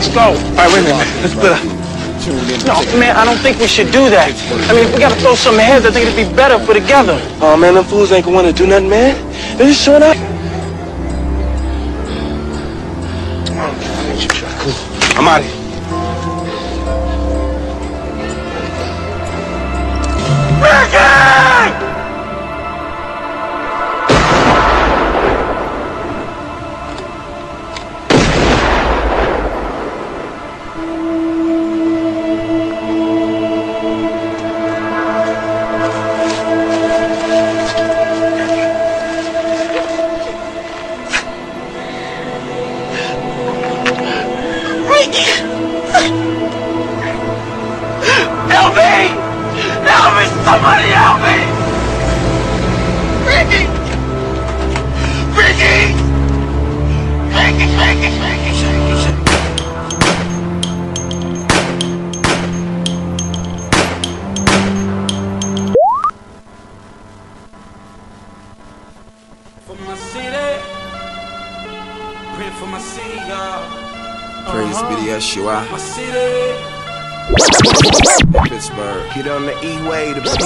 Let's go. All right, wait a minute. Up. No, man, I don't think we should do that. I mean, if we gotta throw some heads, I think it'd be better if we're together. Oh, man, them fools ain't gonna want to do nothing, man. They just showing up. I'm out of here. Help Pittsburgh. Get on the E-way to PA.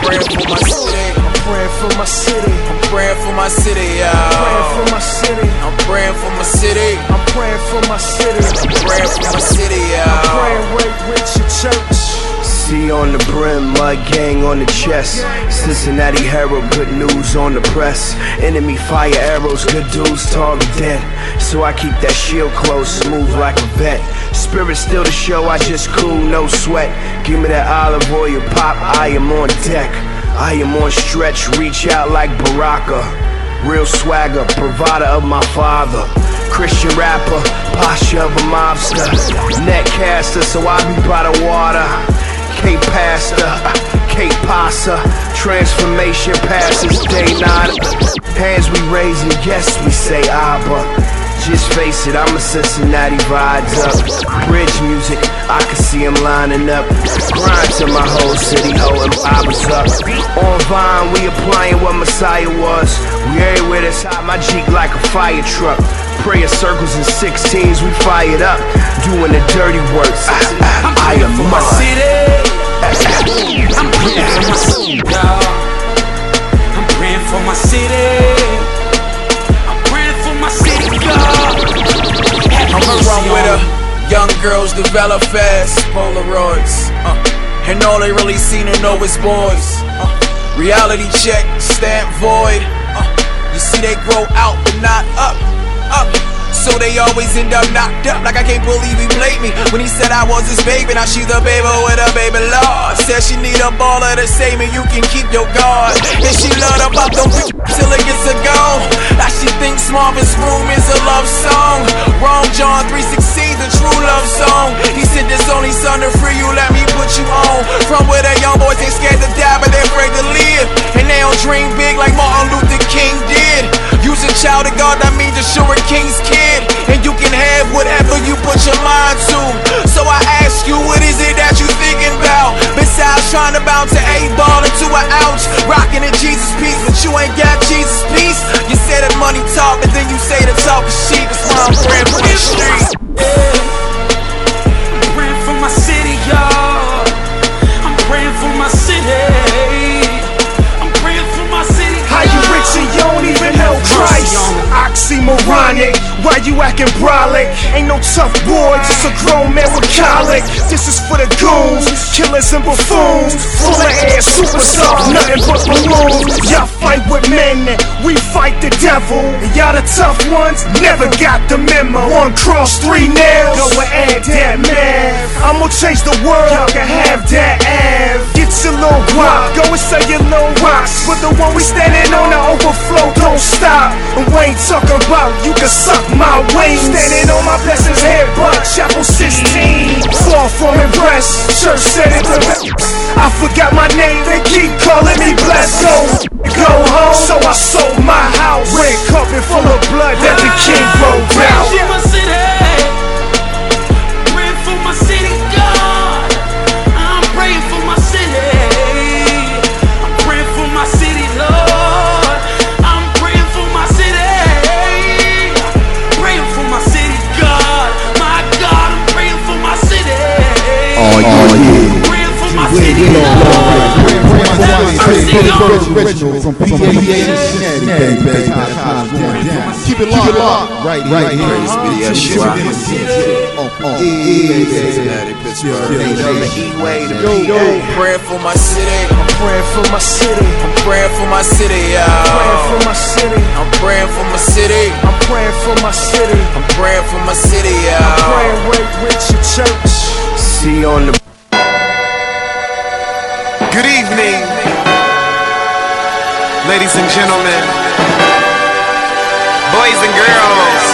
Praying for my city. I'm praying for my city. I'm praying for my city, Praying for y'all. my city. I'm praying for my city. I'm praying for my city. I'm Praying for my city, y'all. I'm Praying right with your church. C on the brim, mud gang on the chest. Cincinnati Herald, good news on the press. Enemy fire arrows, good dudes target dead. So I keep that shield close, smooth like a vet. Spirit still to show, I just cool, no sweat. Give me that olive oil pop, I am on deck. I am on stretch, reach out like Baraka. Real swagger, provider of my father. Christian rapper, posture of a mobster. Net caster, so I be by the water. K Pastor, K Pasa, transformation passes day nine. Hands we raise and yes, we say Abba. Just face it, I'm a Cincinnati rides up. Bridge music, I can see him lining up. Grind to my whole city, oh, holding vibes up. On Vine, we applying what Messiah was. We everywhere that's hot, my Jeep like a fire truck. Prayer circles and 16s, we fired up. Doing the dirty work. I, I, I am for my city. I'm praying for my city. I'm praying for my city. Y'all. Have I'ma mercy run with her. Young girls develop fast, Polaroids. Uh, and all they really seen and know is boys. Uh, reality check, stamp void. Uh, you see they grow out but not up, up. So they always end up knocked up. Like I can't believe he played me when he said I was his baby. Now she's a baby with a baby Lord. Said she need a baller to save me. You can keep your guard. And she love to pop them till it gets a go. Now she thinks Marvin's Room is a love song. Wrong John 316, the true love song. He said his only son to free you. Let me put you on. From where the young boys ain't scared to die, but they're afraid to live. And they don't dream big like Martin Luther King did. Use a child of God, that means you're a king's kid. And you can have whatever you put your mind to. So I ask you, what is it that you thinking about? Besides trying to bounce an eight ball into an ounce, rocking a Jesus piece, but you ain't got Jesus peace. You say that money talk, and then you say the talk is cheap. That's why I'm praying for the street. I'm praying for my city, y'all. I'm praying for my city. Don't even know Christ? Oxymoronic, why you acting brolic? Ain't no tough boy, just a grown man with colic. This is for the goons, killers and buffoons. Full of air, superstars, nothing but balloons. Y'all fight with men, we fight the devil. And y'all the tough ones, never got the memo. One cross, three nails, go and add that math. I'ma change the world, y'all can have that av. Get your little guap, go and sell your little rocks. But the one we standing on, the overflow don't stop. And we ain't talking about you can suck my wings. Standing on my blessings head, but chapel 16. Far from impressed, church said it the best. From PA baby, baby. Times going down. Keep it locked, right, right here. On, on, Cincinnati, Pittsburgh. Yo, yo, praying for my city. I'm praying for my city. I'm praying for my city, Praying for y'all. my city. I'm praying for my city. I'm praying for my city. I'm praying for my city, y'all. I'm Praying right with your church. See on the Good evening, ladies and gentlemen, boys and girls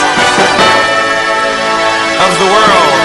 of the world.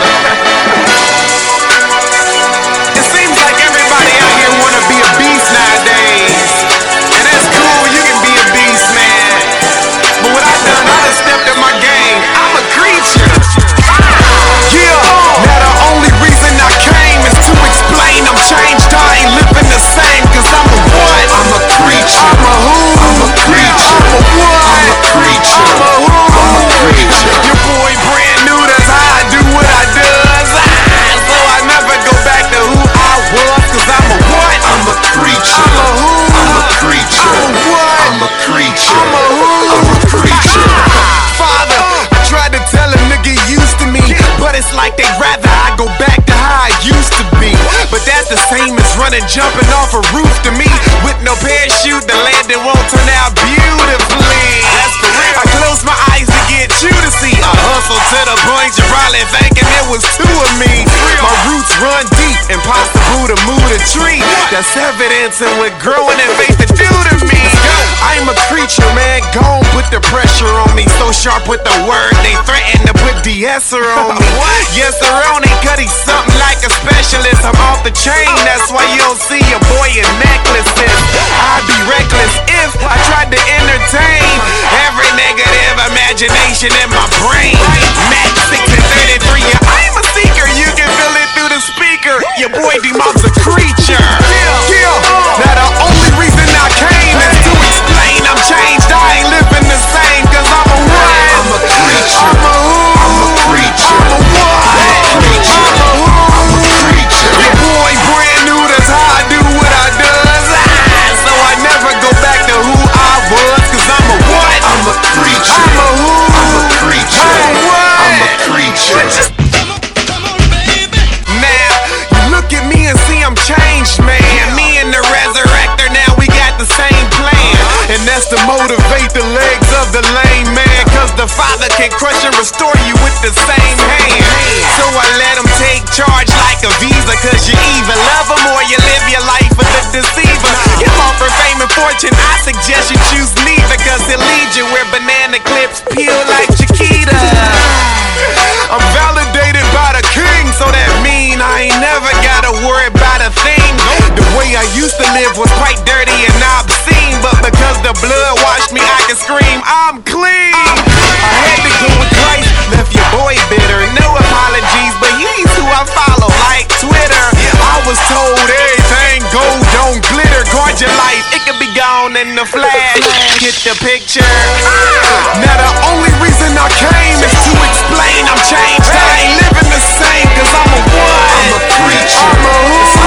Like they'd rather I go back to how I used to be. But that's the same as running, jumping off a roof to me. With no parachute, the landing won't turn out beautifully. That's for real. I close my eyes to get you to see. I hustle to the point you're probably thinking it was two of me. My roots run deep, impossible to move a tree. That's evidence in what growing and faith to do to me. I'm a creature, man. Gon' put the pressure on me. So sharp with the word, they threaten to put de-esser on me. Yes, sir, on cause he's something like a specialist. I'm off the chain, that's why you don't see a boy in necklaces. I'd be reckless if I tried to entertain every negative imagination in my brain. Matt 6 and 33, yeah, I'm a seeker. You can feel it through the speaker. Your boy D-Mob's a creature. The only reason I came is to explain I'm changed. I ain't living the same, cause I'm a what? I'm a creature. I'm a who? I'm a the lame man. Cause the Father can crush and restore you with the same hand. So I let him take charge like a visa. Cause you either love him or you live your life with the deceiver. All for fame and fortune. I suggest you choose neither. Cause he'll lead you where banana clips peel like Chiquita. I'm validated by the king, so that mean I ain't never gotta worry about a thing. The way I used to live was quite dirty and obscene, but because the blood washed me, I can scream, I'm clean. I had to go with Christ, left your boy bitter. No apologies, but he's who I follow, like Twitter. I was told everything gold don't glitter. Guard your life, it could be gone in the flash. Get the picture. Now the only reason I came is to explain I'm changed. I ain't living the same, cause I'm a what? I'm a creature. I'm a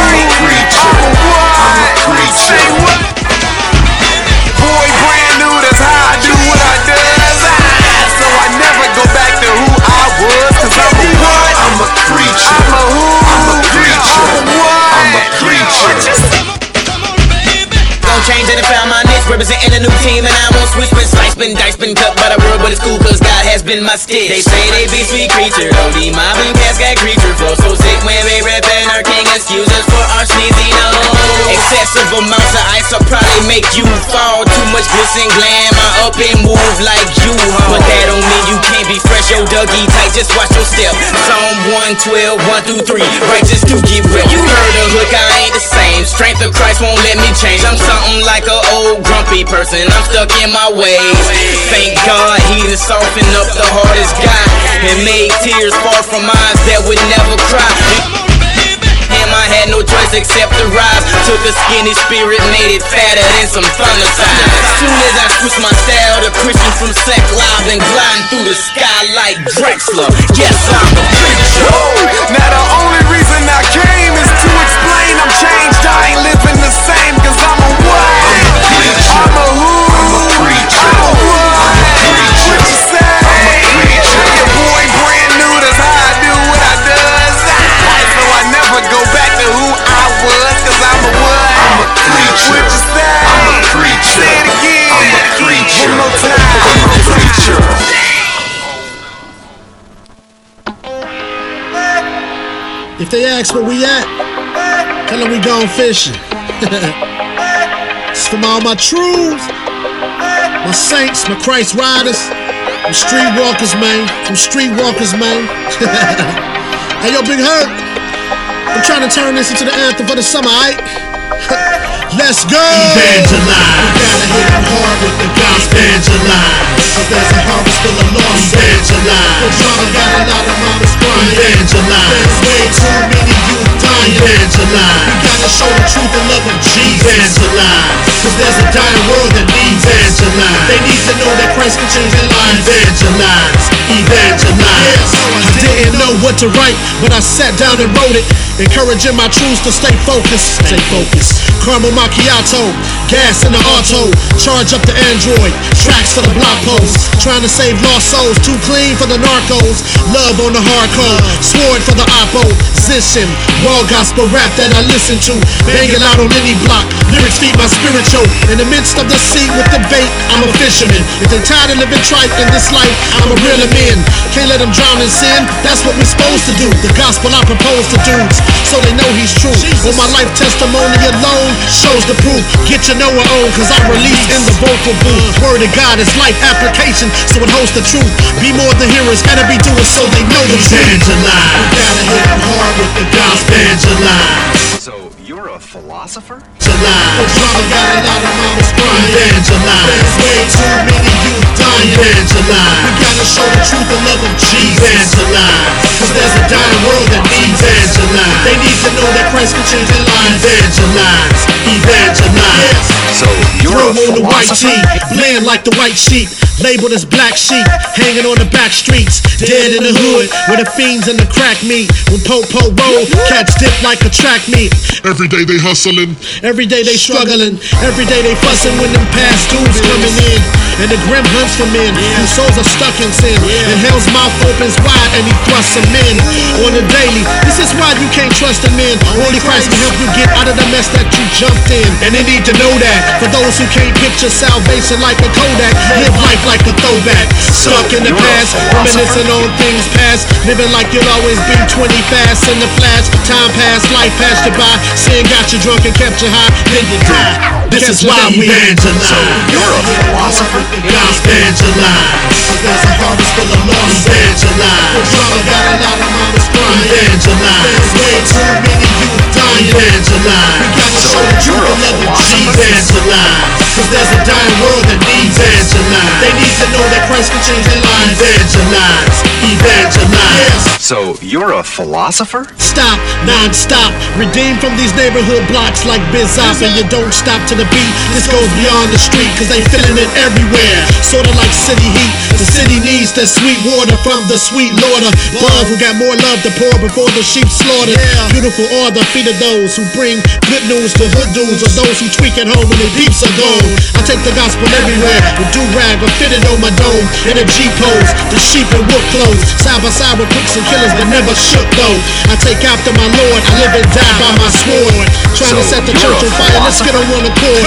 representing a new team, and I won't switch. Been sliced, been diced, been cut the world, but it's cool, cause God has been my stitch. They say they be sweet creature, OD mob and cats got creature flow. So sick when they rapping our king, excuse us for our sneezy nose. Excessive amounts of ice will probably make you fall. Too much glitz and glam, I up and move like you, huh? But that don't mean you can't be fresh, yo, Dougie tight, just watch your step. Psalm 112, 1 through 3, righteous to get real. You heard the hook, I ain't the same. Strength of Christ won't let me change. I'm something like a old grumpy person. I'm stuck in my ways. Thank God he done softened up the hardest guy and made tears fall from eyes that would never cry. Him, I had no choice except to rise. Took a skinny spirit, made it fatter than some thunder signs. Soon as I switched my style to Christian from Sack Live and gliding through the sky like Drexler. Yes, I'm a preacher. Now the only reason I came is to explain I'm changed. I ain't living the same, If they ask where we at, tell them we gone fishing. it's from all my truths, my saints, my Christ riders, from streetwalkers, man. From streetwalkers, man. hey, yo, Big Hurt. I'm trying to turn this into the anthem for the summer, aight? Let's go! Evangelize. We gotta hit hard with the gospel. Evangelize. Cause there's a harvest full of lost Evangelize. The drama got a lot of mamas crying. Evangelize. There's way too many youth dying. Evangelize. We gotta show the truth and love of Jesus. Evangelize. Cause there's a dying world that needs Evangelize. They need to know that Christ can change their lives. Evangelize. Evangelize. I didn't know what to write, but I sat down and wrote it. Encouraging my troops to stay focused. Stay focused. Caramel macchiato, gas in the auto. Charge up the Android, tracks for the block post. Trying to save lost souls, too clean for the narcos. Love on the hardcore, sword for the opposition. Gospel rap that I listen to. Banging out on any block, lyrics feed my spiritual. In the midst of the sea with the bait, I'm a fisherman. If they tired of living trite in this life, I'm a reel 'em man. Can't let them drown in sin, that's what we're supposed to do. The gospel I propose to dudes, so they know he's true. On my life testimony alone shows the proof. Get your Noah on, cause I'm released in the vocal booth. Word of God is life application, so it holds the truth. Be more than hearers, gotta be doers so they know the truth. Evangelize. We gotta hit them hard with the gospel. Evangelize. So you're a philosopher? Evangelize. The drama got a lot of mamas crying. Evangelize. There's way too many youth dying. Evangelize. We gotta show the truth and love of Jesus. Evangelize. Cause there's a dying world that needs Evangelize. They need to know that Christ can change their lives. Evangelize. Evangelize. So you're Throw a on the white tee, bland like the white sheep, labeled as black sheep, hanging on the back streets, dead in the hood, where the fiends and the crack meet. When po-po roll, cats dip like a track meet. Every day they hustling. Every day they struggling, every day they fussing when them past dudes coming in. And the grim for men whose souls are stuck in sin. And hell's mouth opens wide and he thrusts them in on a daily. This is why you can't trust in men. Only Christ can help you get out of the mess that you jumped in. And they need to know that. For those who can't picture salvation like a Kodak, live life like a throwback. Stuck in the past, reminiscing on things past. Living like you'll always be 20 fast in the flash. Time passed, life passed you by. Sin got you drunk and kept you high. Then you die. This is why we evangelize. You're a philosopher? Gospel evangelize. A harvest full of lost evangelize. The drama got a lot of mamas crying. Evangelize. There's way too many youth dying. Evangelize. We gotta show the truth and love of Cause there's a dying world that needs evangelize. They need to know that Christ can change their lives. Evangelize. Evangelize. So you're a philosopher? Stop, non-stop, redeemed from these neighborhood blocks like Bizop And you don't stop to the beat, this goes beyond the street Cause they feeling it everywhere, sorta like city heat The city needs that sweet water from the sweet Lord above Who got more love to pour before the sheep slaughtered Beautiful are the feet of those who bring good news to hood dudes Or those who tweak at home when their peeps are gone. I take the gospel everywhere, with do-rag or fitted on my dome. In a G-pose, the sheep and wolf clothes. Side by side with crooks and killers that never shook though. I take after my Lord, I live and die by my sword. Trying to So set the you're church a on fire, let's get on one accord.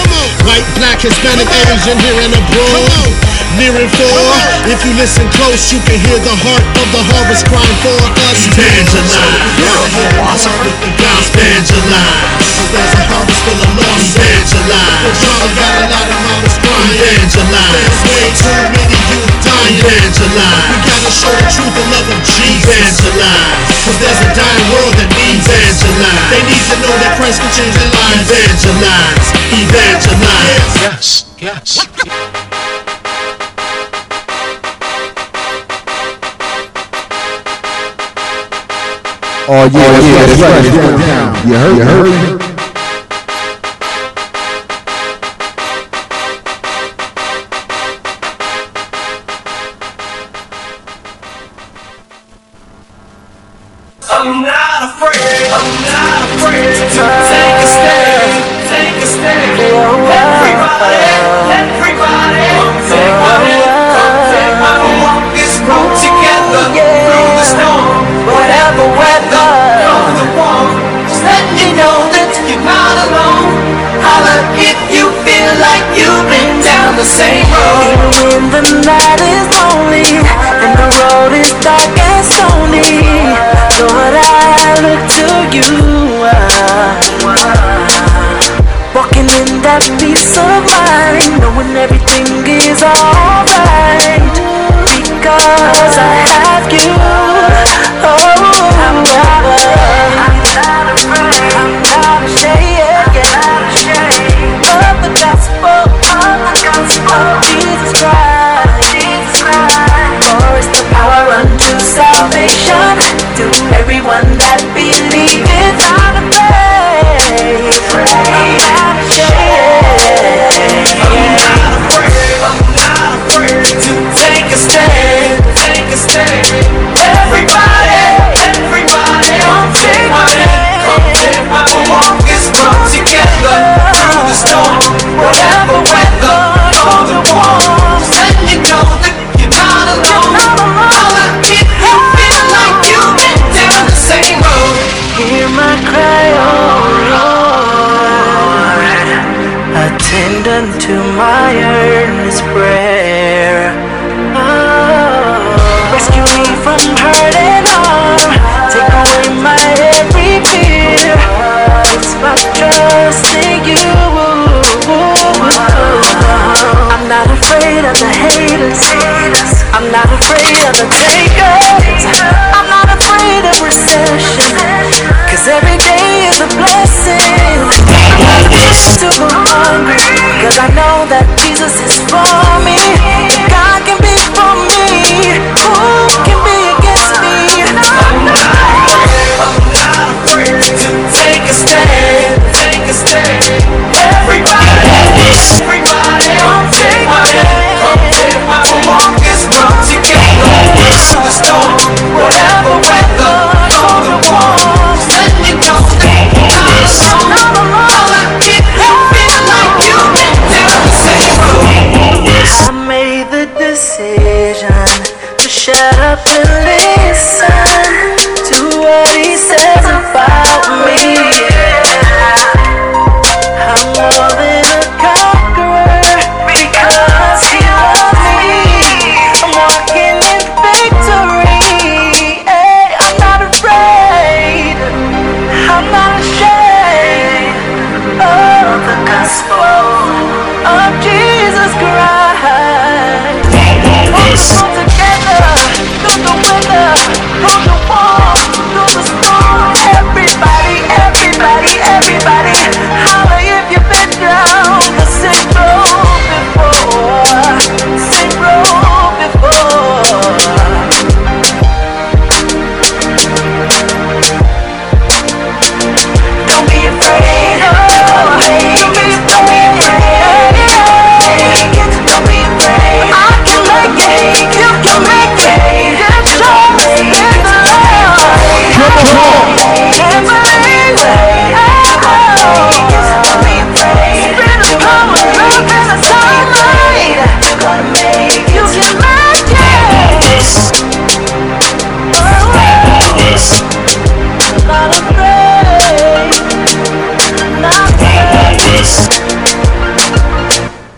White, black, Hispanic, Asian, here and abroad Near and far, if you listen close You can hear the heart of the harvest crying for us. Evangelize. You're a philosopher? The gospel evangelize. Cause there's a harvest full of lost evangelize. The drama got a lot of mamas crying. Evangelize. There's way too many youth dying. Evangelize. We gotta show the truth and love of Jesus. Evangelize. Cause there's a dying world that needs evangelize. They need to know that Christ can change their lives. Evangelize. Evangelize. Yes, yes. Oh yeah, oh, yeah, that's right. Down. You heard, you heard.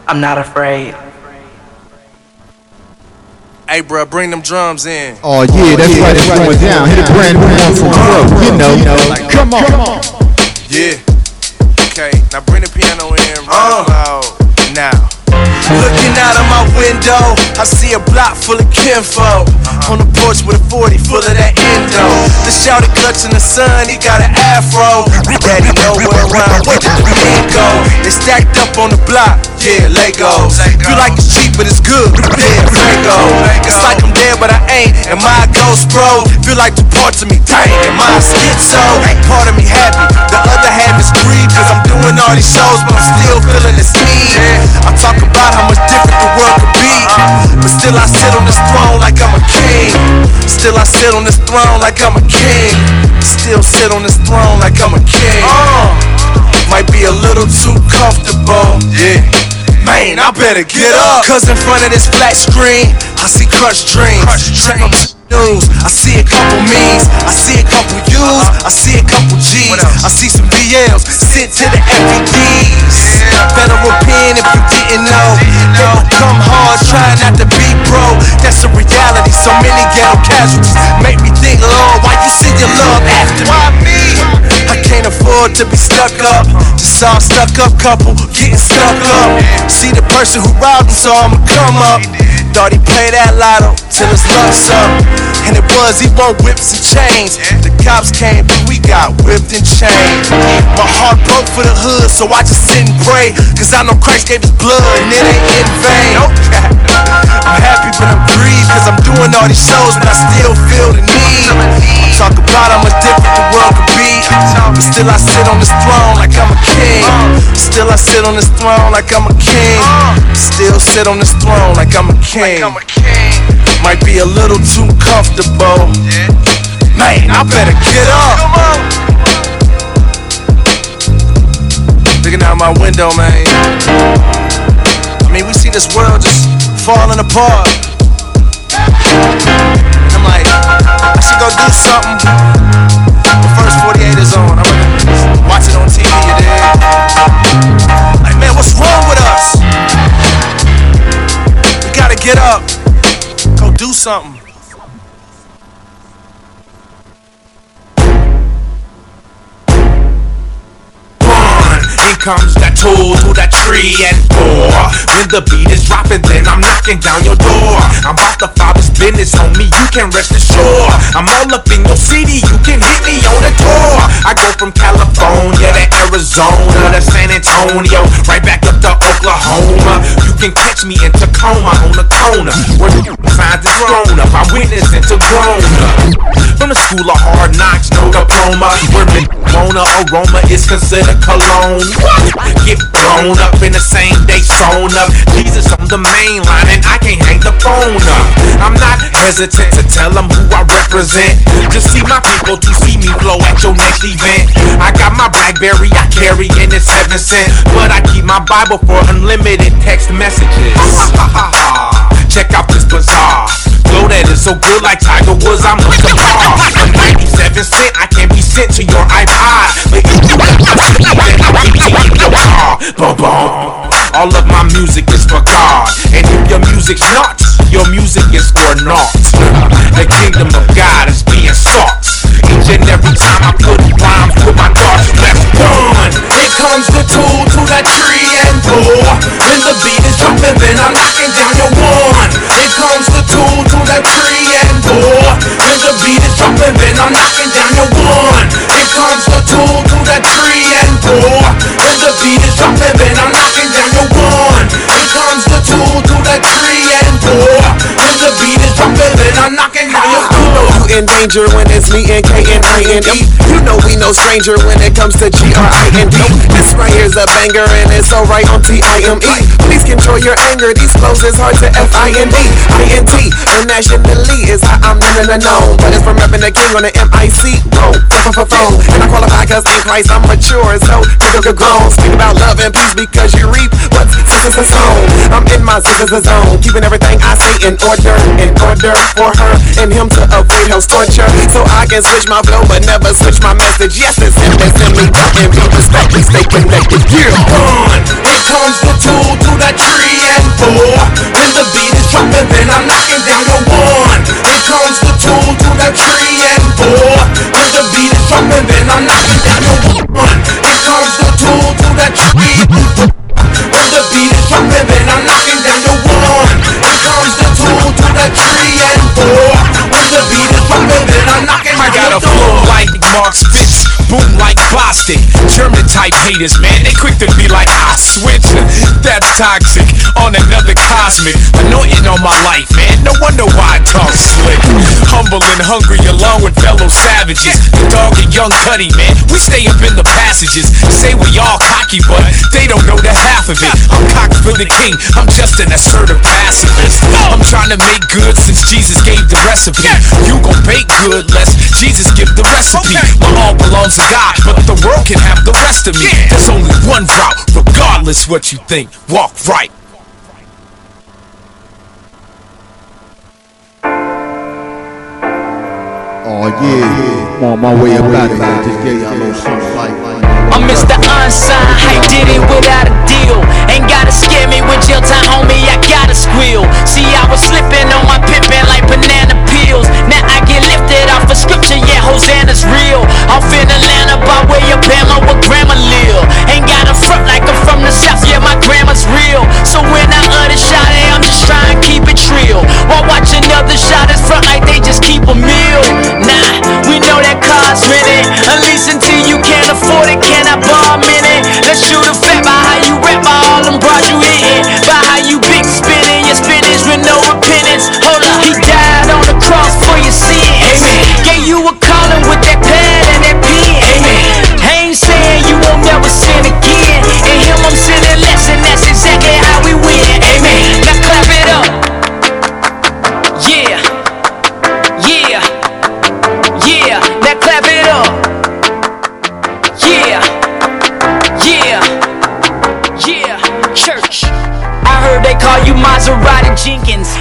I'm not afraid. Hey, bro, bring them drums in. Oh yeah, that's right. It's going down. Hit a brand new one from Pro. You know. Come on. come on. Yeah. Okay, now bring the piano in right about uh. now. Looking out of my window, I see a block full of kinfolk. Uh-huh. On the porch with a 40 full of that endo. The shouted clutching the sun, he got an afro. Daddy nowhere around, where did the king go? They stacked up on the block, yeah, Legos. Feel like it's cheap, but it's good, yeah, Lego. It's like I'm dead, but I ain't. and my ghost, bro? Feel like two parts of me, dang, am I a schizo? Part of me happy, the other half is greed, cause I'm doing all these shows, but I'm still feeling this need. I talk about how much different the world could be, but still I sit on this throne like I'm a king. Still I sit on this throne like I'm a king. Still sit on this throne like I'm a king. Uh, might be a little too comfortable, yeah. Man, I better get up. Cause in front of this flat screen, I see crushed dreams. Check my news. I see a couple me's. I see a couple U's. Uh-huh. I see a couple G's. I see some BLs sent to the FEDs. Federal pen if you didn't know. They will come hard, trying not to be broke. That's a reality. So many ghetto casualties make me think, Lord, why you send your love after me? Why me? Afford to be stuck up. Just saw a stuck up couple getting stuck up. See the person who robbed him, so I'ma come up. Thought he played that lotto till his luck's up. And it was, he won't whips and chains. The cops came, but we got whipped and chained. My heart broke for the hood, so I just sit and pray. Cause I know Christ gave his blood and it ain't in vain. I'm happy, but I'm grieved. Cause I'm doing all these shows, but I still feel the need. I'm about I'm a different the world could be. But still I sit on this throne like I'm a king. Still I sit on this throne like I'm a king. Still sit on this throne like I'm a king. Might be a little too comfortable. Man, I better get up. Looking out my window, man. I mean, we see this world just falling apart. I'm like, I should go do something. The first 48 is on. Like, man, what's wrong with us? We gotta get up. Go do something. Comes that tool to that tree and pour. When the beat is dropping, then I'm knocking down your door. I'm about to file this business, homie. You can rest assured. I'm all up in your city. You can hit me on the tour. I go from California to Arizona to San Antonio, right back up to Oklahoma. You can catch me in Tacoma on the corner where the signs is thrown up. I witness witnessing to grown up. From the school of hard knocks, no diploma. Where marijuana aroma is considered cologne. Get blown up in the same day sewn up. Jesus on the main line and I can't hang the phone up. I'm not hesitant to tell them who I represent. Just see my people to see me blow at your next event. I got my Blackberry I carry and it's heaven sent. But I keep my Bible for unlimited text messages. Check out this bazaar. That is so good like Tiger Woods, I'm a star. For 97 cent, I can be sent to your iPod. But if you want then I'll be in your car. Boom, boom. All of my music is for God. And if your music's not, your music is for naught. Danger when it's me and K and I and E. You know we no stranger when it comes to G R I N D. This right here's a banger and it's alright on T I M E. Please control your anger. These flows is hard to F I N D. I N T. Internationally is how I'm known and known. But it's from rapping the king on the M I C. Roll. Phone. And I qualify cause in Christ I'm mature. So nigga grown. Speak about love and peace because you reap what's sister's sown. I'm in my sister's zone. Keeping everything I say in order. In order for her and him to avoid hell's torture. So I can switch my flow but never switch my message. Yes, it's him that's in me. And be respected. Stay connected. Yeah. Run. Here comes the tool to that tree and four When the beat is jumping, then I'm knocking down your one. Here comes the tool to that tree and four When the beat is jumping, then I'm knocking down your one. Here comes the tool to that tree. When the beat is jumping, then I'm knocking I got a flow like Mark Spitz, boom like Bostic. German type haters, man, they quick to be like, I switch. That's toxic on another cosmic. Anointing on my life, man. No wonder why I talk slick. Humble and hungry along with fellow savages. The dog and young Cuddy, man. We stay up in the passages. Say we all cocky, but they don't know the half of it. I'm cocked for the king. I'm just an assertive pacifist. I'm trying to make good since Jesus gave the recipe. You gon' bake good, lest Jesus give the recipe. My all belongs to God, but the world can have the rest of me. There's only one route, regardless what you think. Walk right. Oh yeah, I'm on my way up out of here. Just gave y'all a little something like. I'm Mr. Unsigned, I did it without a deal. Ain't gotta scare me with jail time, homie, I gotta squeal. See, I was slipping on my pimpin' of scripture, yeah, Hosanna's real. Off in Atlanta by way of Bama where grandma live. Ain't got a front like I'm from the south, yeah, my grandma's real. So when I utter shot, I'm just trying to keep it real. While watching other shotters front like they just keep a meal. Nah, we know that car's it At least until you can't afford it, can I bomb it? seconds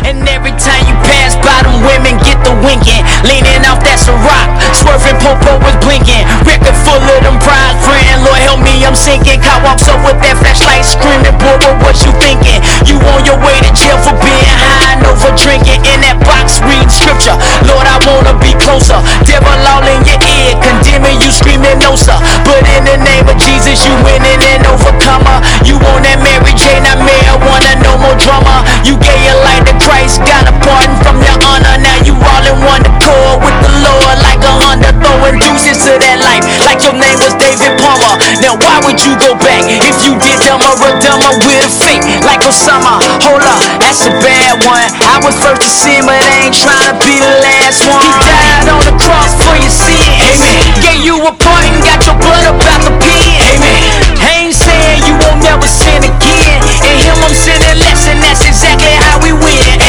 winking. Leaning off, that's a rock. Swerving, popo was blinking. Record full of them pride friend. Lord help me, I'm sinking. Cop walks up with that flashlight screaming. Boy, what you thinking? You on your way to jail for being high and over drinking. In that box, reading scripture. Lord, I wanna be closer. Devil all in your ear, condemning you, screaming no sir. But in the name of Jesus, you winning and overcomer. You on that Mary Jane, not marijuana, no more drama. You gave your life to Christ, got a pardon from your honor. Now you all in I'm on the with the Lord like a Honda throwing deuces to that life like your name was David Palmer. Now why would you go back if you did dumber or dumber with a fake like Osama? Hold up, that's a bad one. I was first to sin, but I ain't trying to be the last one. He died on the cross for your sin. Amen. Gave you a pardon, got your blood up out the pen. Amen. I ain't saying you won't never sin again. In Him I'm sinning less, and that's exactly how we win.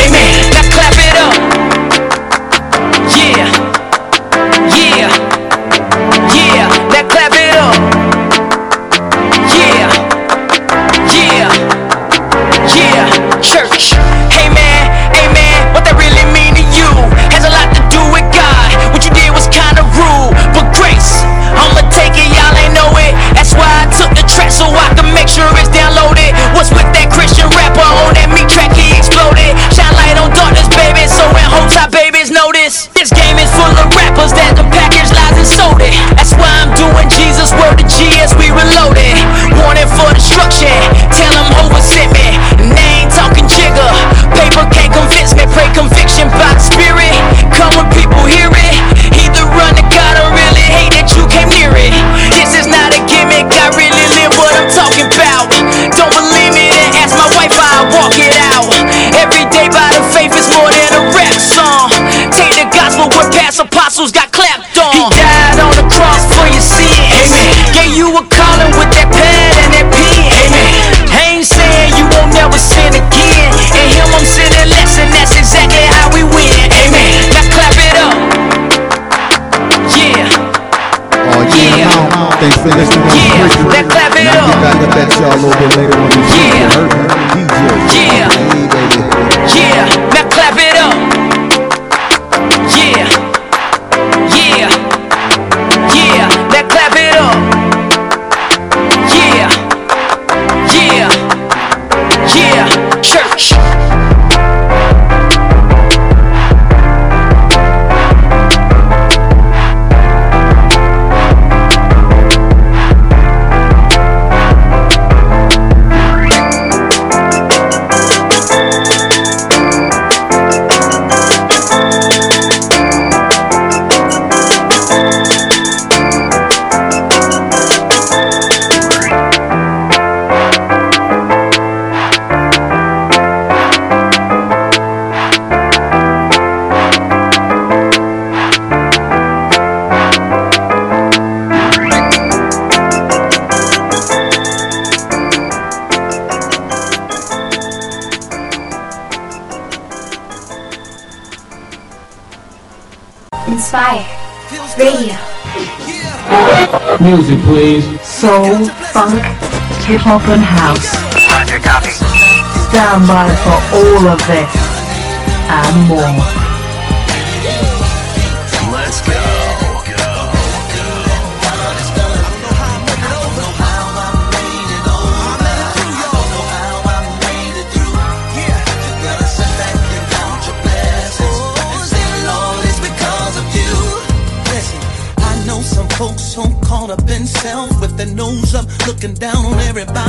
A little bit later on music, please. Soul, funk, hip hop, and house. Stand by for all of this and more. looking down on everybody.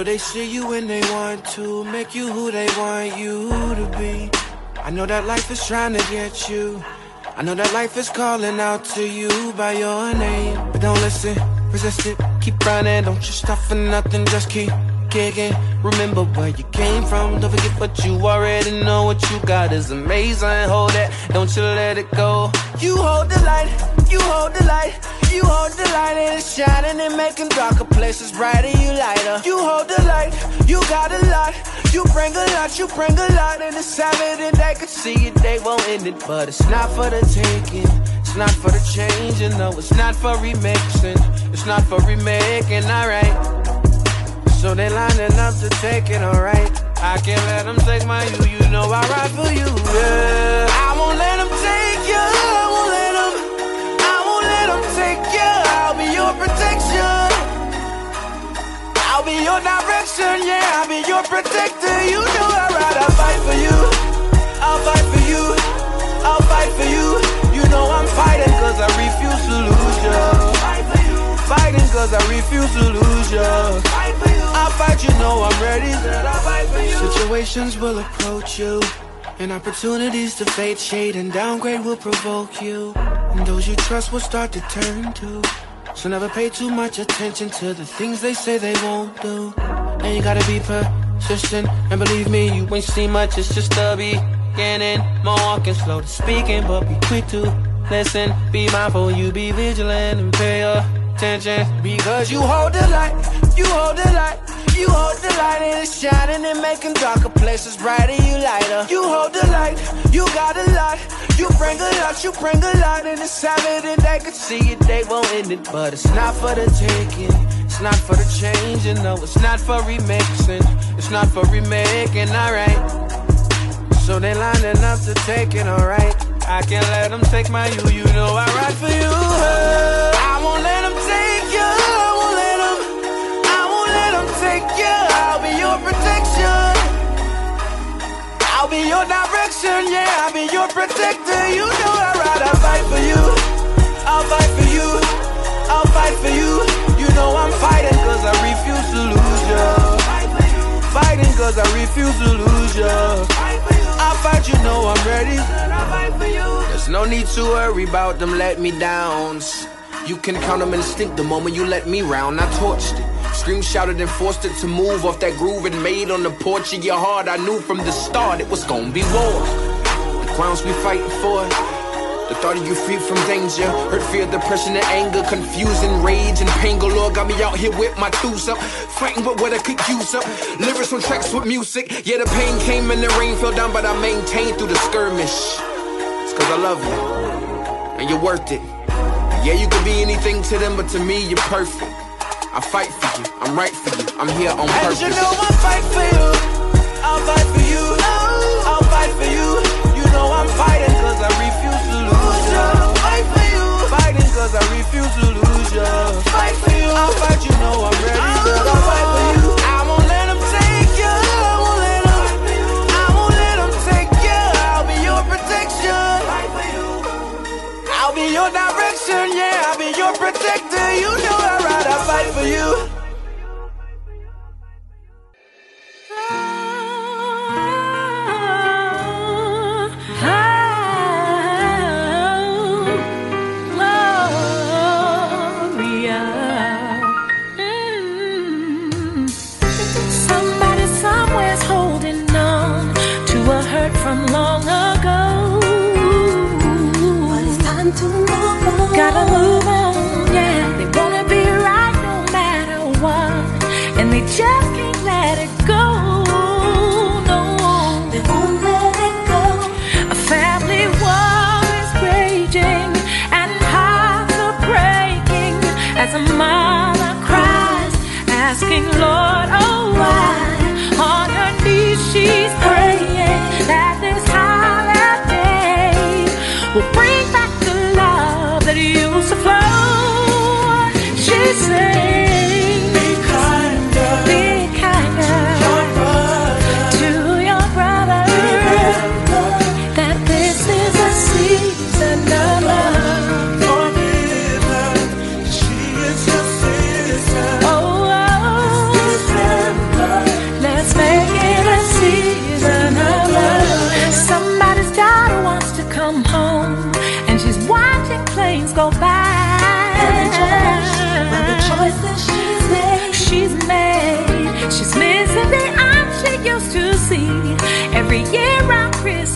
Know they see you when they want to make you who they want you to be. I know that life is trying to get you. I know that life is calling out to you by your name. But don't listen, resist it, keep running. Don't you stop for nothing, just keep kicking. Remember where you came from, don't forget what you already know. What you got is amazing. Hold it, don't you let it go. You hold the light, you hold the light. You hold the light and it's shining and making darker places brighter. You lighter. You hold the light. You got a lot. You bring a lot. You bring a lot. And it's evident they could see it. They won't end it, but it's not for the taking. It's not for the changing. No, it's not for remixing. It's not for remaking. Alright. So they lining up to take it. Alright. I can't let them take my you. You know I ride for you. Yeah. Protection. I'll be your direction. Yeah, I'll be your protector. You know I ride. I fight for you. I'll fight for you. I'll fight for you. You know I'm fighting cause I refuse to lose you. Fighting cause I refuse to lose you. I'll fight, you know I'm ready. Situations will approach you. And opportunities to fade, shade, and downgrade will provoke you. And those you trust will start to turn to. So never pay too much attention to the things they say they won't do. And you gotta be persistent. And believe me, you ain't seen much, it's just a beginning. More walking, slow to speaking, but be quick to listen. Be mindful, you be vigilant and pay attention. Because you hold the light, you hold the light. You hold the light and it's shining and making darker places brighter. You lighter. You hold the light. You got a lot. You bring a lot. You bring a lot and it's evident they could see it. They won't end it, but it's not for the taking. It's not for the changing. No, it's not for remixing. It's not for remaking. Alright. So they lining up to take it. Alright. I can't let them take my you. You know I ride for you. I won't let them be your direction. Yeah, I'll be your protector. You know I ride. I'll fight for you. I'll fight for you. I'll fight for you. You know I'm fighting cause I refuse to lose ya. Fighting cause I refuse to lose ya. I'll fight, you know I'm ready. There's no need to worry about them let me downs. You can count them instinct the moment you let me round. I torched it. Scream shouted and forced it to move off that groove and made on the porch of your heart. I knew from the start it was gonna be war. The grounds we fighting for. The thought of you free from danger Hurt, fear, depression, and anger Confusion, rage, and pain galore Got me out here with my tools up Fighting with what I could use up Lyrics on tracks with music Yeah, the pain came and the rain fell down But I maintained through the skirmish It's cause I love you And you're worth it Yeah, you could be anything to them But to me, you're perfect I fight for you, I'm right for you. I'm here on purpose And you know I fight for you. I'll fight for you. I'll fight for you. You know I'm fighting cause I refuse to lose ya. Fight for you? Fighting cause I refuse to lose ya. Fight for you. I'll fight you know I'm ready Cause I'll fight for you. I won't let them take ya. I won't let them I won't let them take ya. I'll be your protection. Fight for you. I'll be your direction. Yeah, I'll be your protector. You know I ride, I fight for you she's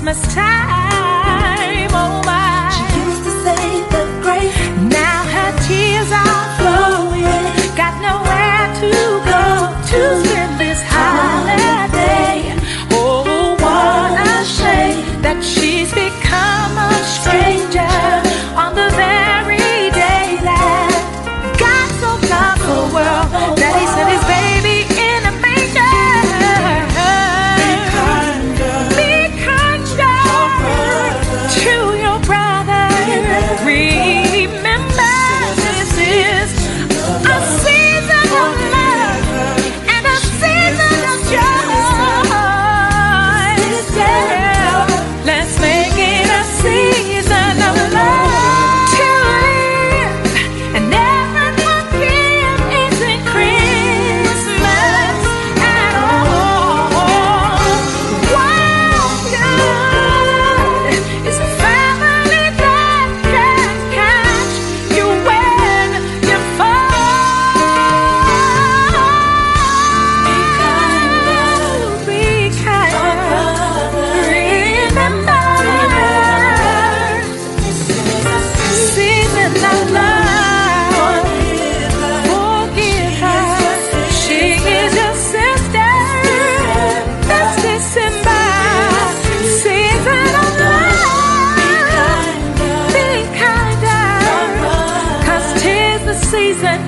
Christmas time.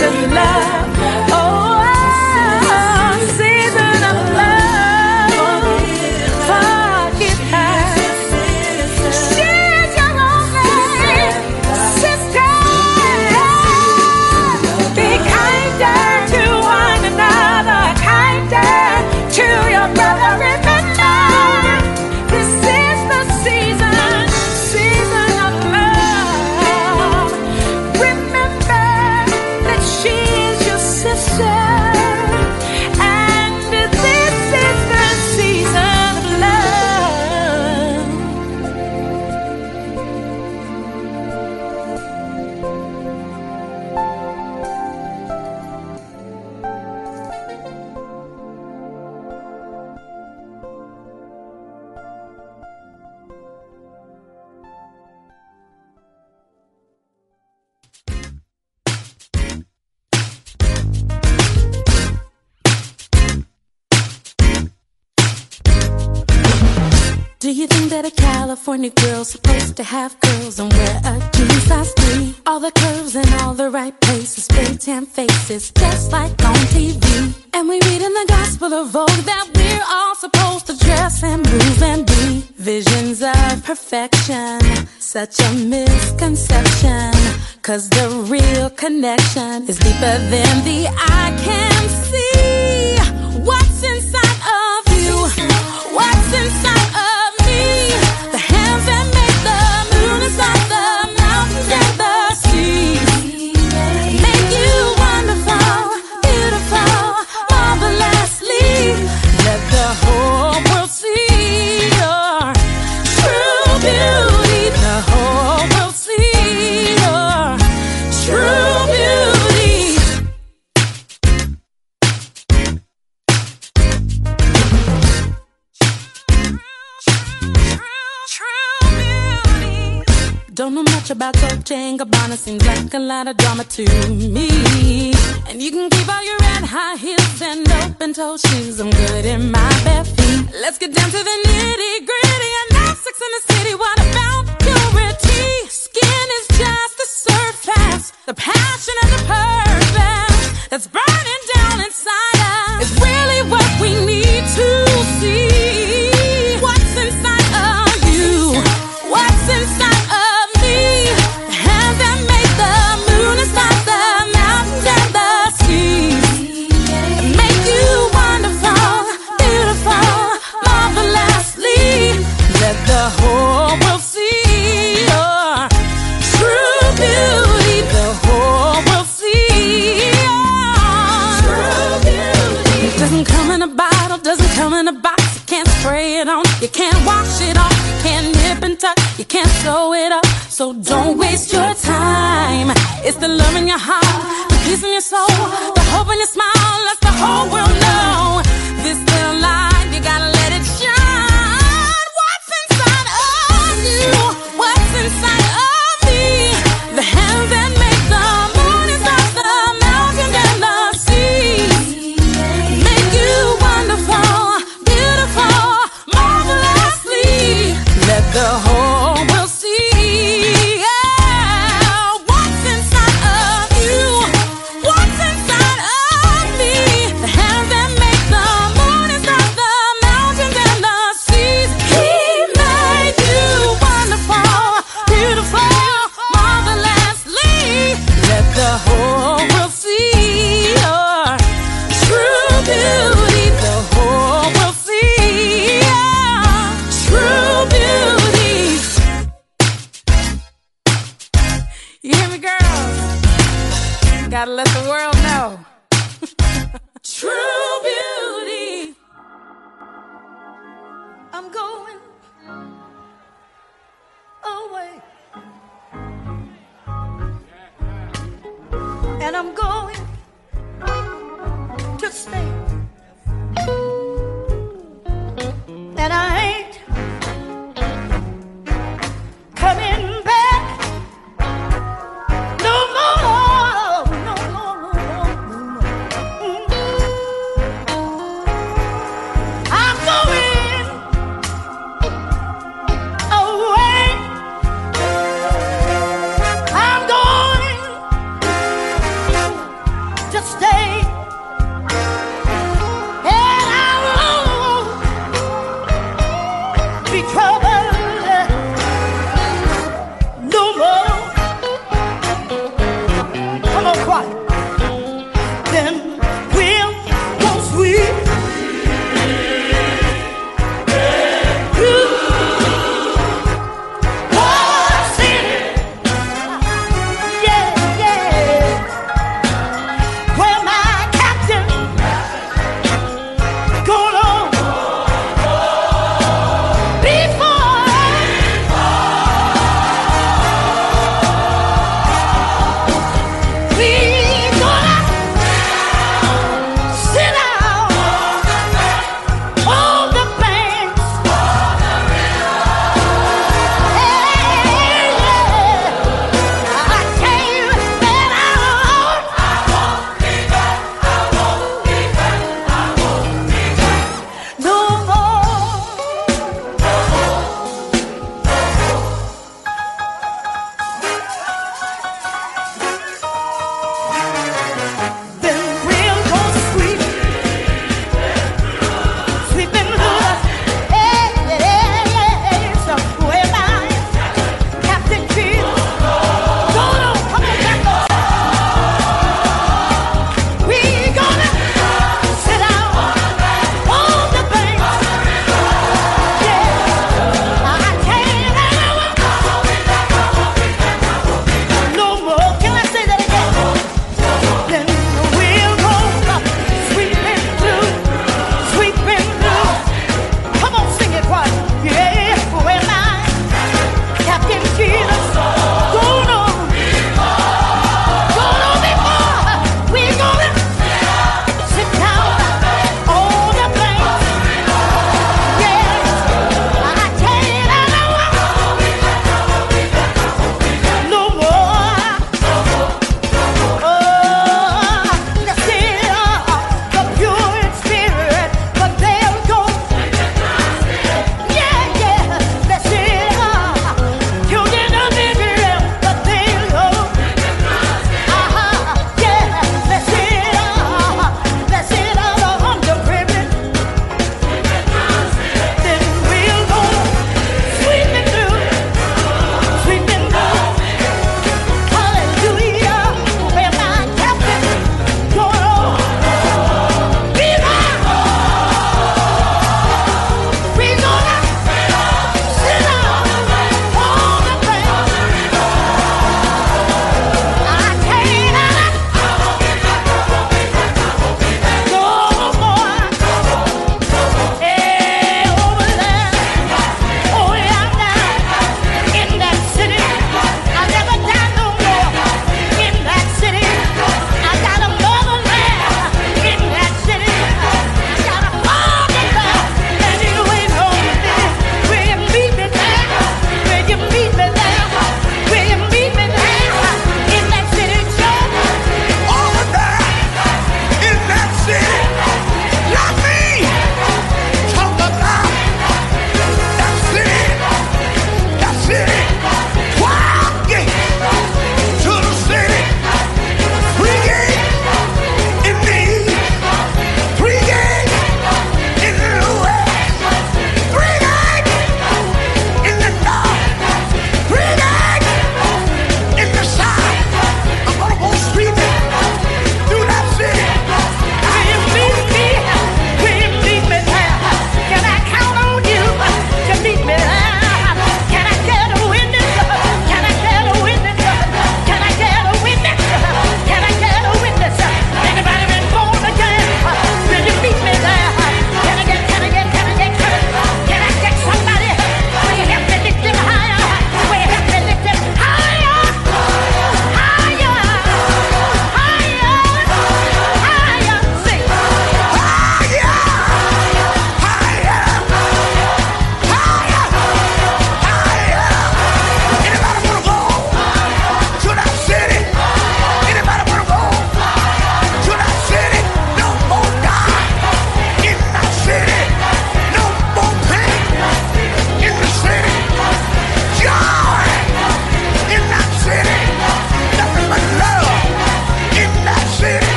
To love. Oh, to have curls and wear a jeans size three? All the curves in all the right places, spray tan faces, just like on TV. And we read in the Gospel of Vogue that we're all supposed to dress and move and be visions of perfection. Such a misconception, cause the real connection is deeper than the eye can see. What's inside of you? What's inside of Don't know much about Dolce and Gabbana, seems like a lot of drama to me. And you can keep all your red high heels and open toe shoes. I'm good in my bare feet. Let's get down to the nitty gritty. And now Sex in the City, what about purity? Skin is just the surface. The passion and the purpose that's burning down inside us is really what spray it on, you can't wash it off, you can't nip and tuck, you can't sew it up. So don't waste your time. It's the love in your heart, the peace in your soul, the hope in your smile. Let the whole world Gotta let the world know. True beauty. I'm going away. And I'm going to stay.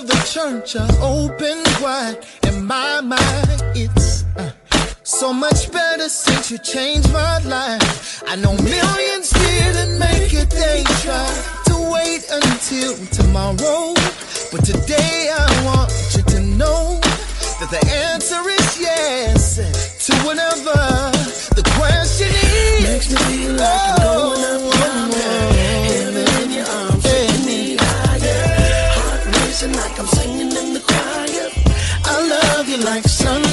of the church are open wide. And my mind, it's uh, so much better since you changed my life. I know millions didn't make it, they tried to wait until tomorrow. But today I want you to know that the answer is yes to whatever the question is. Makes me feel like oh, I'm going up oh, one more. dancing like I'm singing in the choir. I love you like sunlight.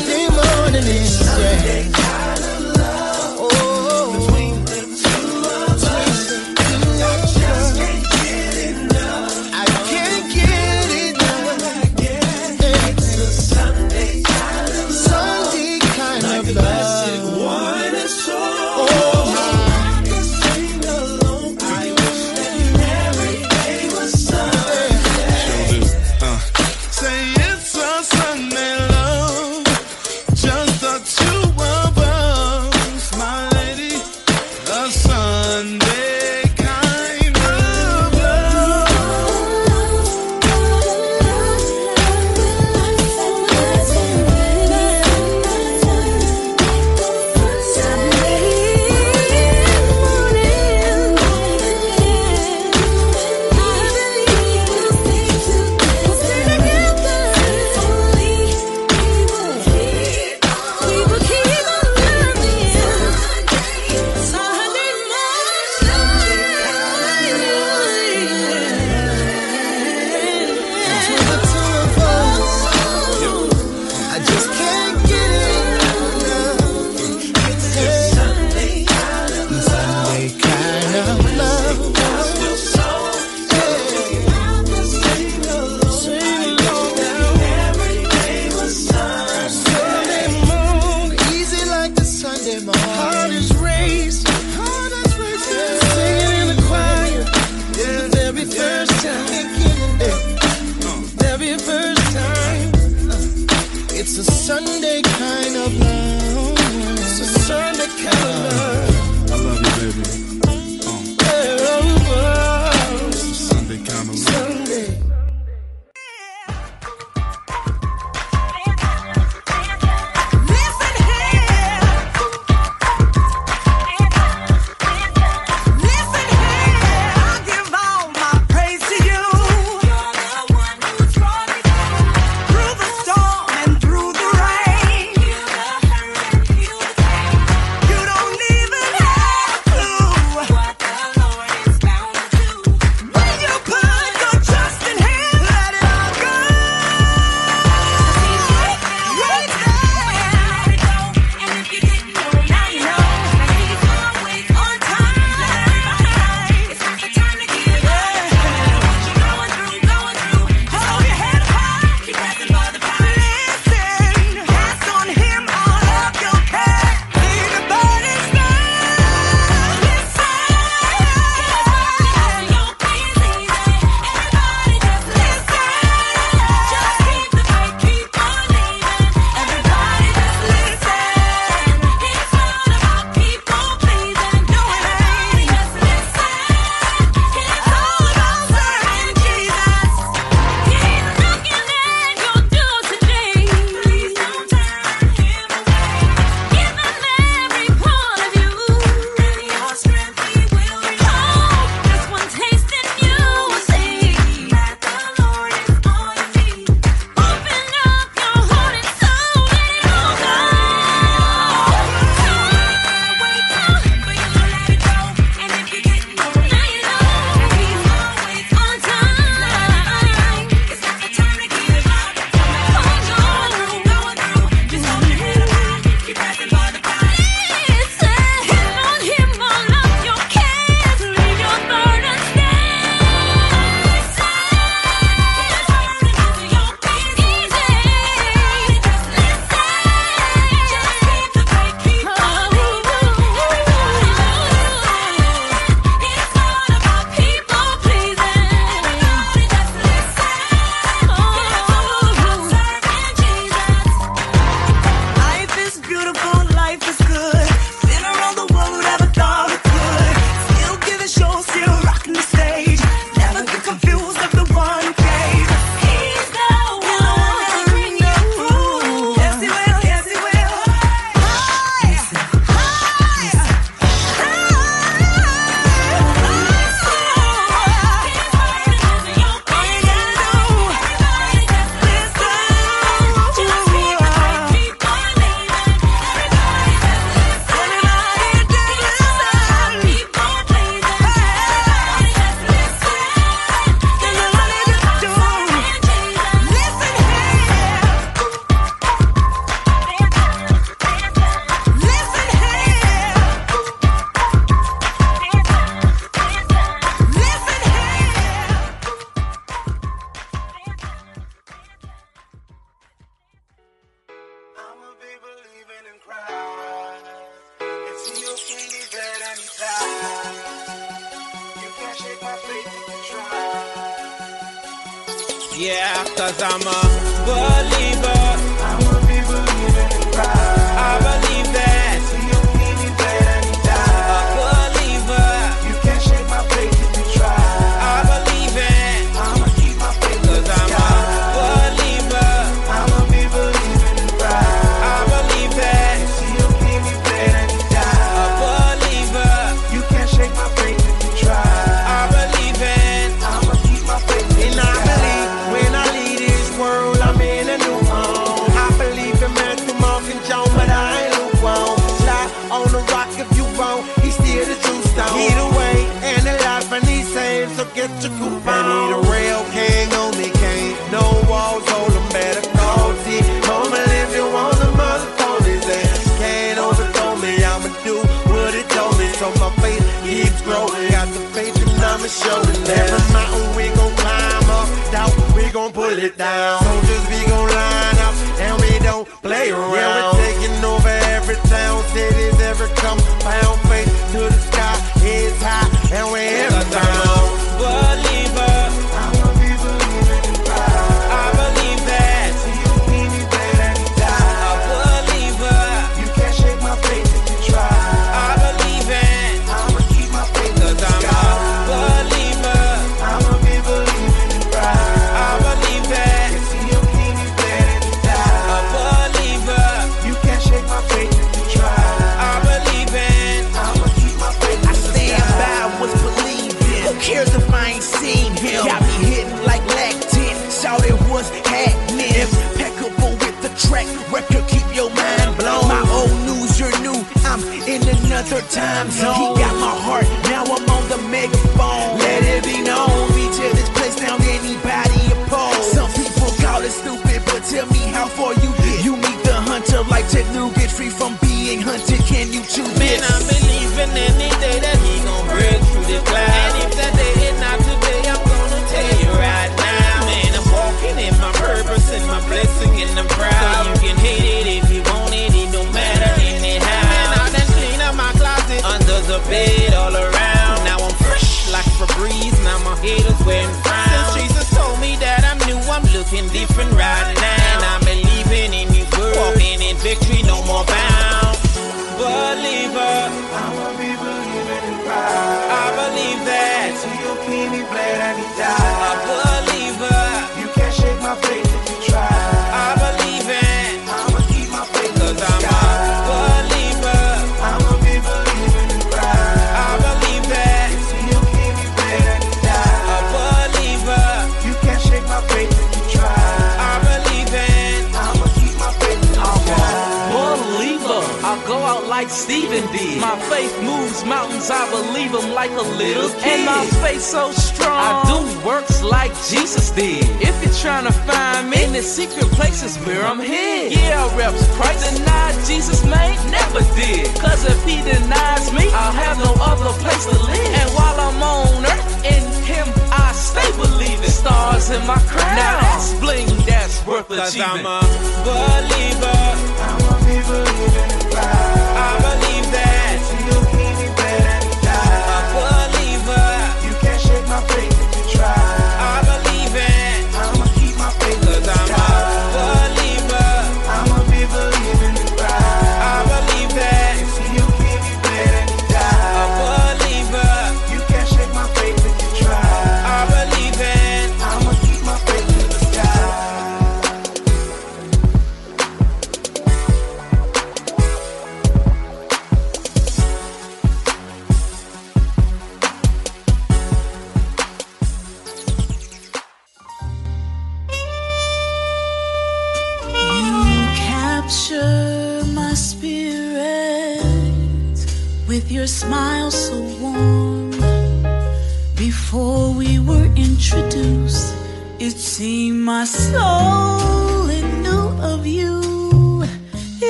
indeed. My faith moves mountains, I believe them like a little kid. And my faith so strong, I do works like Jesus did. If you're trying to find me, in the secret places where I'm hid. Yeah, I reps Christ. Denied Jesus, man, never did. Cause if he denies me, I'll have no other place to live. And while I'm on earth, in him I stay believing. Stars in my crown. Now that's bling, that's worth achieving. Cause I'm a believer. I'm a believer.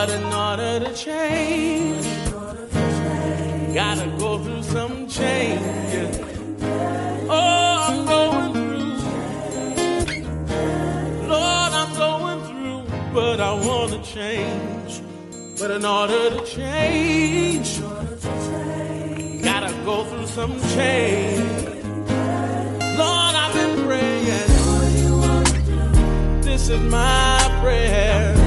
But in order to change. Gotta go through some change. Oh, I'm going through. Lord, I'm going through, but I wanna change. But in order to change, gotta go through some change. Lord, I've been praying. This is my prayer.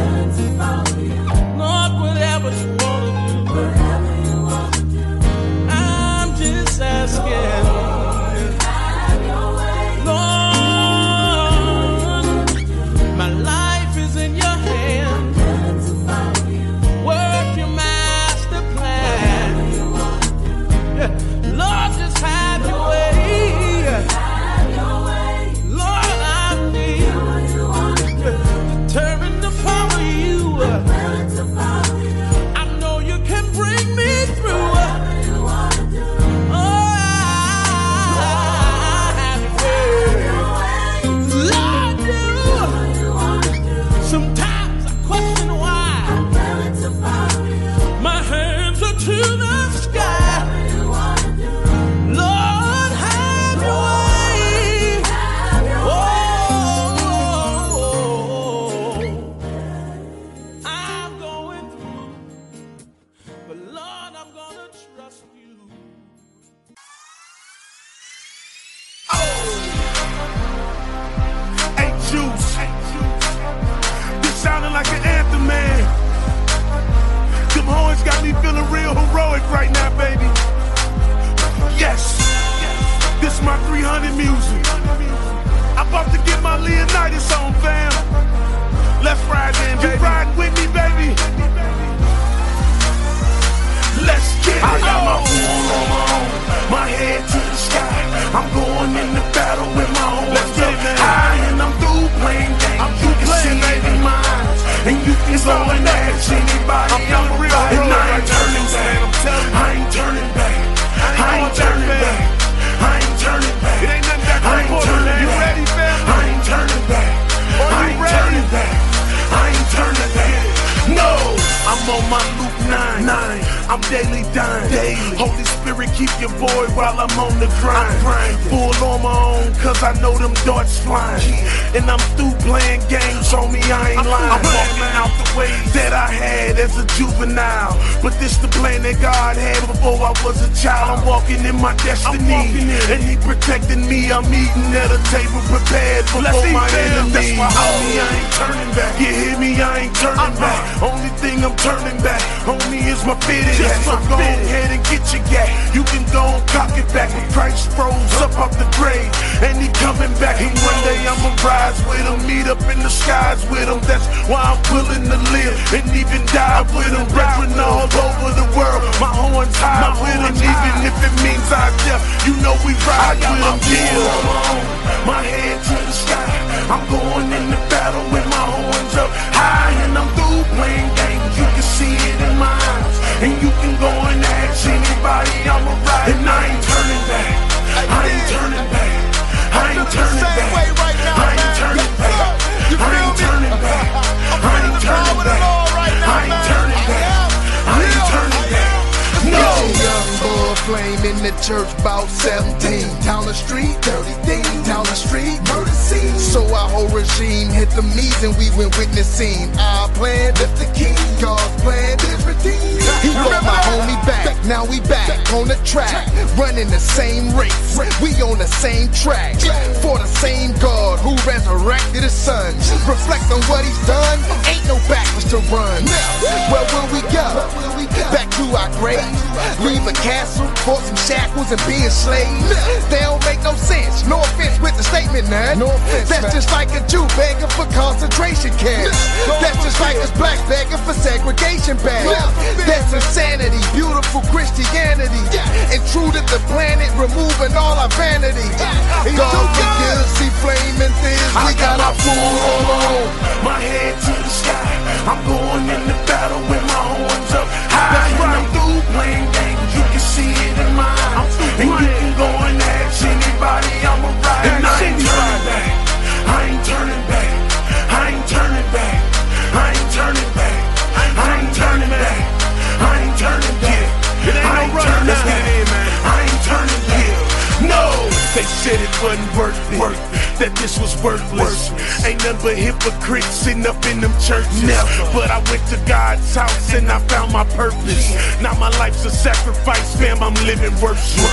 Whatever you wanna do. I'm just asking. Can go anybody. I'm, I'm a real and I ain't turning back. I ain't turning back. I ain't turning back. I ain't turning back. I'm daily dying. Daily. Holy Spirit, keep your boy while I'm on the grind. Full on my own, cause I know them darts flying. And I'm through playing games, on me, I ain't lying. I'm walking out the way that I had as a juvenile. But this the plan that God had before I was a child. I'm walking in my destiny. And He protecting me. I'm eating at a table prepared before my enemies. That's why, homie, I ain't turning back. You hear me? I ain't turning back. Only thing I'm turning back, homie, is my fitted hat. So go ahead and get your gat. You can go and cock it back. When Christ rose up off the grave, and He coming back. And one day I'ma rise with Him, meet up in the skies with Him. That's why I'm willing to live and even die with Him. Brethren all over the world, my horns high with Him. Even if it means I death, you know we ride with Him. Yeah, my head to the sky. I'm going in the battle with my horns up high, and I'm through playing games. You can see it in my eyes, and you can go and ask anybody I'ma ride. And I ain't turning back. I ain't turning back. I ain't turning back. I ain't turning back. I ain't turning back. I ain't turning back. To church about 17. Down the street, dirty things. Down the street, murder scene. So our whole regime hit the me's and we went witnessing. Our plan, lift the king. God's plan is redeemed. He brought my homie back. Now we back on the track. Running the same race. We on the same track. For the same God who resurrected his son. Reflect on what he's done. Ain't no backwards to run. Where will we go? Back to our grave. Leave a castle for some shackles and be enslaved. They don't make no sense. No offense with the statement, man. No offense. That's just like a Jew begging for concentration camps. That's just like a black begging for segregation bags. That's insanity. Beautiful Christianity. And true to the planet, removing all our vanity. Forgive us, see flaming things. We got our food food on. My head to the sky. I'm going in the battle with my horns up high. And I'm through playing games. You can see it in my eyes. And you can go and ask anybody I'm a ride. And I ain't turning back. I ain't turning back. I ain't turning back. I ain't turning back. I ain't turning back. I ain't turning back. It ain't no running. Let's get it in, man. I ain't turning back. No, they said it wasn't worth it. That this was worthless. Ain't nothing but hypocrites sitting up in them churches. But I went to God's house and I found my purpose. Now my life's a sacrifice, fam. I'm living worship.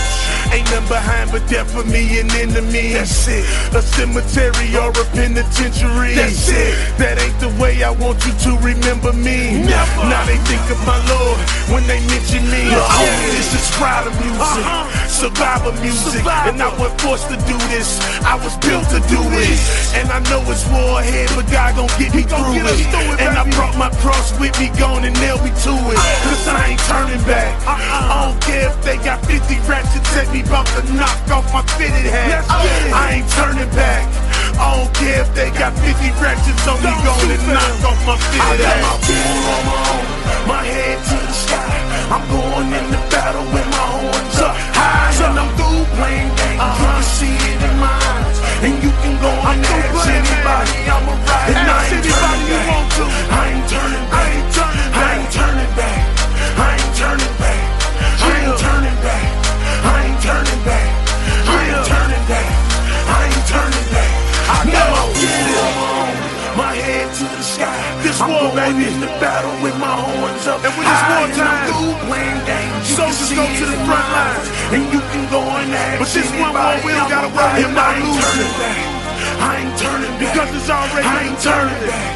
Ain't nothing behind but death for me and enemies. That's it. A cemetery or a penitentiary. That's it. That ain't the way I want you to remember me. Never. Now they think of my Lord when they mention me. Yeah. Oh, this is Crowder music, Uh-huh. survivor music, Survivor. and I wasn't forced to do this. I was built to do it, and I know it's war ahead, but God gon' get me through get it. through it, And I brought my cross with me, gone and nailed me to it. Cause I ain't turning back. Uh-uh. I don't care if they got 50 ratchets at me, about to knock off my fitted hat. Let's get it. I ain't turning back. I don't care if they got 50 ratchets on me, gone and knock off my fitted hat. I got my Fool on my own, my head to the sky. I'm going in the battle with my horns up high. And I'm through playing games. You can uh-huh. see it in my eyes. And you can go and ask anybody I'm a ride. And I ain't turning you back. want to. I ain't turning back. I ain't turning back. I ain't turning back. I ain't turning back. I ain't turning back. I ain't turning back. I ain't turning back. I ain't turning back. I got my fool on. My head to the sky. This I'm war, going baby. in the battle with my horns up. And when it's wartime, I'm playing games. You can soldiers go to the front my eyes. And you can go and ask But this one war, anybody we don't gotta a worry ride. And about I ain't losing. turning back. I ain't turning back. Because it's already I ain't turning back.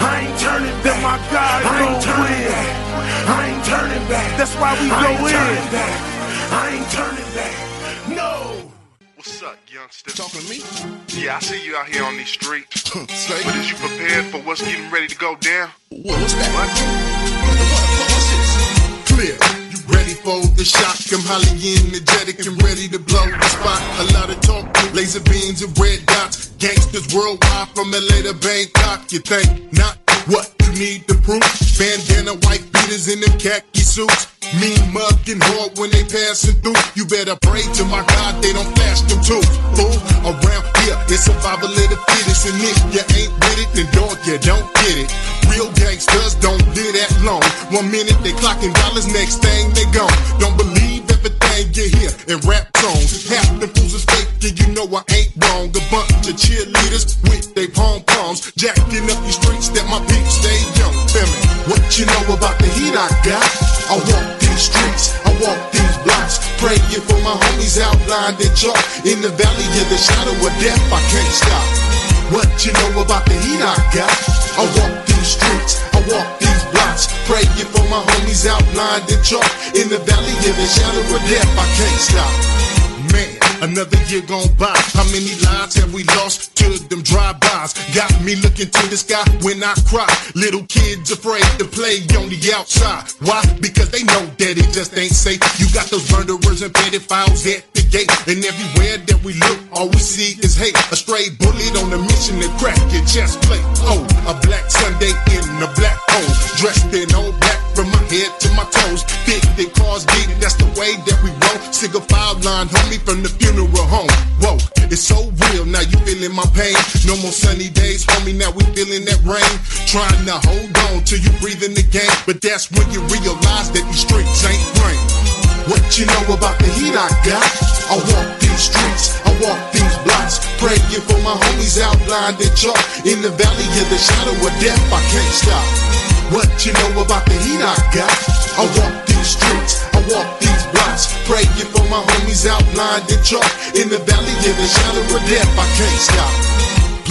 I ain't turning back. That my God is I ain't gonna turning win. back. I ain't turning back. That's why we I go ain't in. turning back. I ain't turning back. No. What's up, youngster? Talking to me? Yeah, I see you out here on these streets. Say, But is you prepared for what's getting ready to go down? what, what's that? What? What the fuck? What's this? clear. Ready for the shock? I'm highly energetic and ready to blow the spot. A lot of talk, laser beams and red dots. Gangsters worldwide from LA to Bangkok. You think not? What need the proof. Bandana, white beaters in them khaki suits. Mean mugging hard when they passing through. You better pray to my God they don't flash them too. Fool, around here it's survival of the fittest, and if you ain't with it, then dog you don't get it. Real gangsters don't live that long. One minute they clocking dollars, next thing they gone. Don't believe you hear in rap songs. Half the fools is fake, and you know I ain't wrong. A bunch of cheerleaders with they pom poms, jacking up these streets that my peeps stay young. Me what you know about the heat I got. I walk these streets, I walk these blocks, praying for my homies out outlined in chalk in the valley of the shadow of death. I can't stop. What you know about the heat I got? I walk these streets, I walk these blocks, praying for my homies outlined in chalk in the valley of the shadow of death. I can't stop. Man, another year gone by. How many lives have we lost to them drive-bys? Got me looking to the sky when I cry. Little kids afraid to play on the outside. Why? Because they know that it just ain't safe. You got those murderers and pedophiles at the gate. And everywhere that we look, all we see is hate. A stray bullet on a mission to crack your chest plate. Oh, a black Sunday in a black hole. Dressed in all black head to my toes. Big, big cars it, that's the way that we roll. Single file line, homie, from the funeral home. Whoa, it's so real, now you feeling my pain. No more sunny days, homie, now we feeling that rain. Trying to hold on till you breathing the game. But that's when you realize that these streets ain't rain. What you know about the heat I got? I walk these streets, I walk these blocks, praying for my homies outlined in chalk. In the valley of the shadow of death, I can't stop. What you know about the heat I got? I walk these streets, I walk these blocks, praying for my homies outlined in chalk. In the valley of the shadow of death, I can't stop.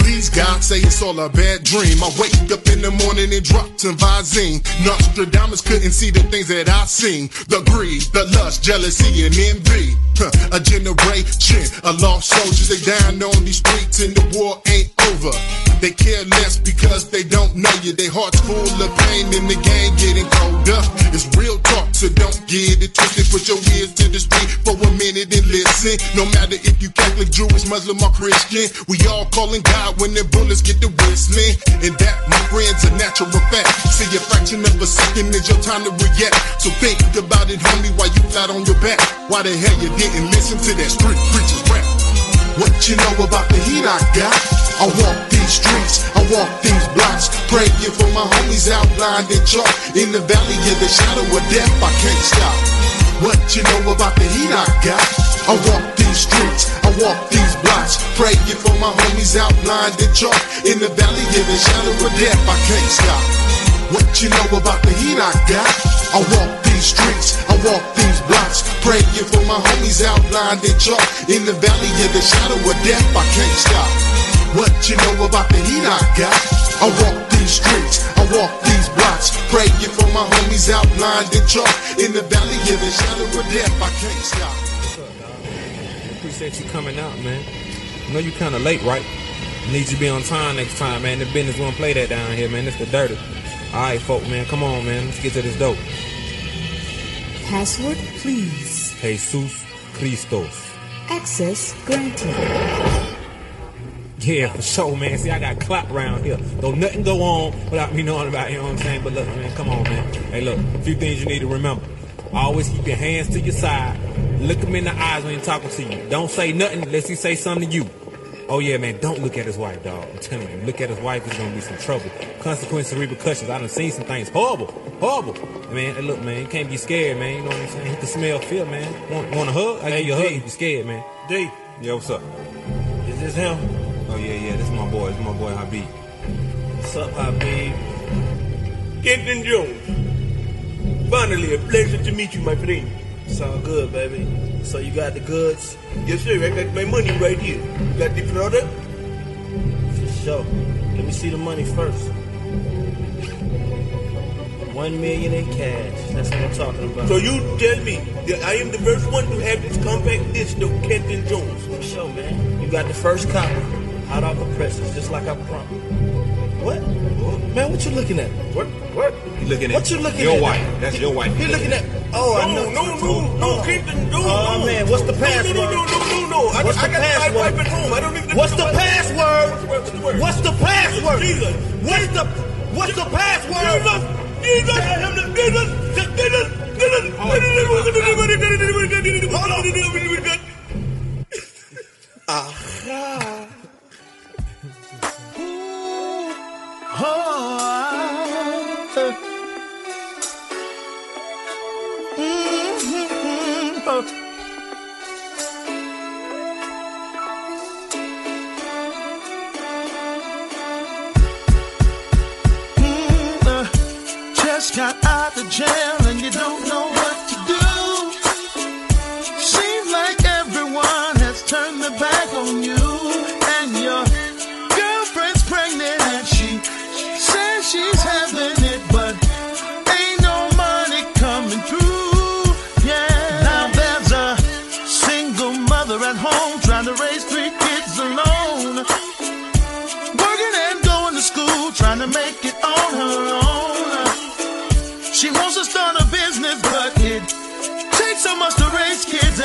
Please God say it's all a bad dream. I wake up in the morning and drop some Visine. Nostradamus couldn't see the things that I seen. The greed, the lust, jealousy, and envy. Huh, a generation of lost soldiers. They down on these streets and the war ain't over. They care less because they don't know you. Their hearts full of pain and the game getting colder. It's real talk, so don't get it twisted. Put your ears to the street for a minute and listen. No matter if you Catholic, Jewish, Muslim, or Christian, we all calling God when the bullets get to whistling. And that, my friends, a natural fact. See, a fraction of a second is your time to react. So think about it, homie, while you flat on your back. Why the hell you didn't listen to that street preacher's rap? What you know about the heat I got? I walk these streets, I walk these blocks, praying for my homies outlined in chalk. In the valley of the shadow of death, I can't stop. What you know about the heat I got? I walk these streets, I walk these blocks, praying for my homies outlined in chalk. In the valley of the shadow of death, I can't stop. What you know about the heat I got? I walk these streets, I walk these blocks, praying for my homies outlined in chalk. In the valley of the shadow of death, I can't stop. What you know about the heat I got? I walk these streets, I walk these blocks, praying for my homies outlined in chalk. In the valley of the shadow of death, I can't stop. Appreciate you coming out, man. I know you kind of late, right? Need you to be on time next time, man. The business won't play that down here, man. It's the dirty. All right, folk, man. Come on, man. Let's get to this dope. Password, please. Jesus Christos. Access granted. Yeah, for sure, man. See, I got clock round here. Don't nothing go on without me knowing about it, you know what I'm saying? But look, man, come on, man. Hey, look, a few things you need to remember. Always keep your hands to your side. Look him in the eyes when he's talking to you. Don't say nothing unless he say something to you. Oh yeah, man, don't look at his wife, dog. I'm telling you, look at his wife, it's gonna be some trouble. Consequences, repercussions. I done seen some things. Horrible, horrible. Man, hey, look, man, you can't be scared, man. You know what I'm saying? He can smell fear, man. Want, want a hug? I give you a hug. You be scared, man. D. Yeah, what's up? Is this him? Oh yeah, yeah. This is my boy. This is my boy Habib. What's up, Habib? Kenton Jones. Finally, a pleasure to meet you, my friend. All good, baby. So you got the goods? Yes, sir. I got my money right here. You got the product? For sure. Let me see the money first. One million in cash. That's what I'm talking about. So you tell me that I am the first one to have this compact disc of Kenton Jones. For sure, man. You got the first copy. Hot off the presses, just like I promised. What? Man, what you looking at? What? What? You looking at What you looking your at? Your wife? That's your wife. You looking at? Oh, I know. No, no, no, no, Kenton, no. Oh, oh no. man, what's the password? No, no, no, no, no, no. I, What's I the got my password? wife at home. I don't even. What's the password? What's the password? Jesus. What's the What's the password? Jesus. Jesus. Jesus. Jesus. Aha. Got out of jail and you don't know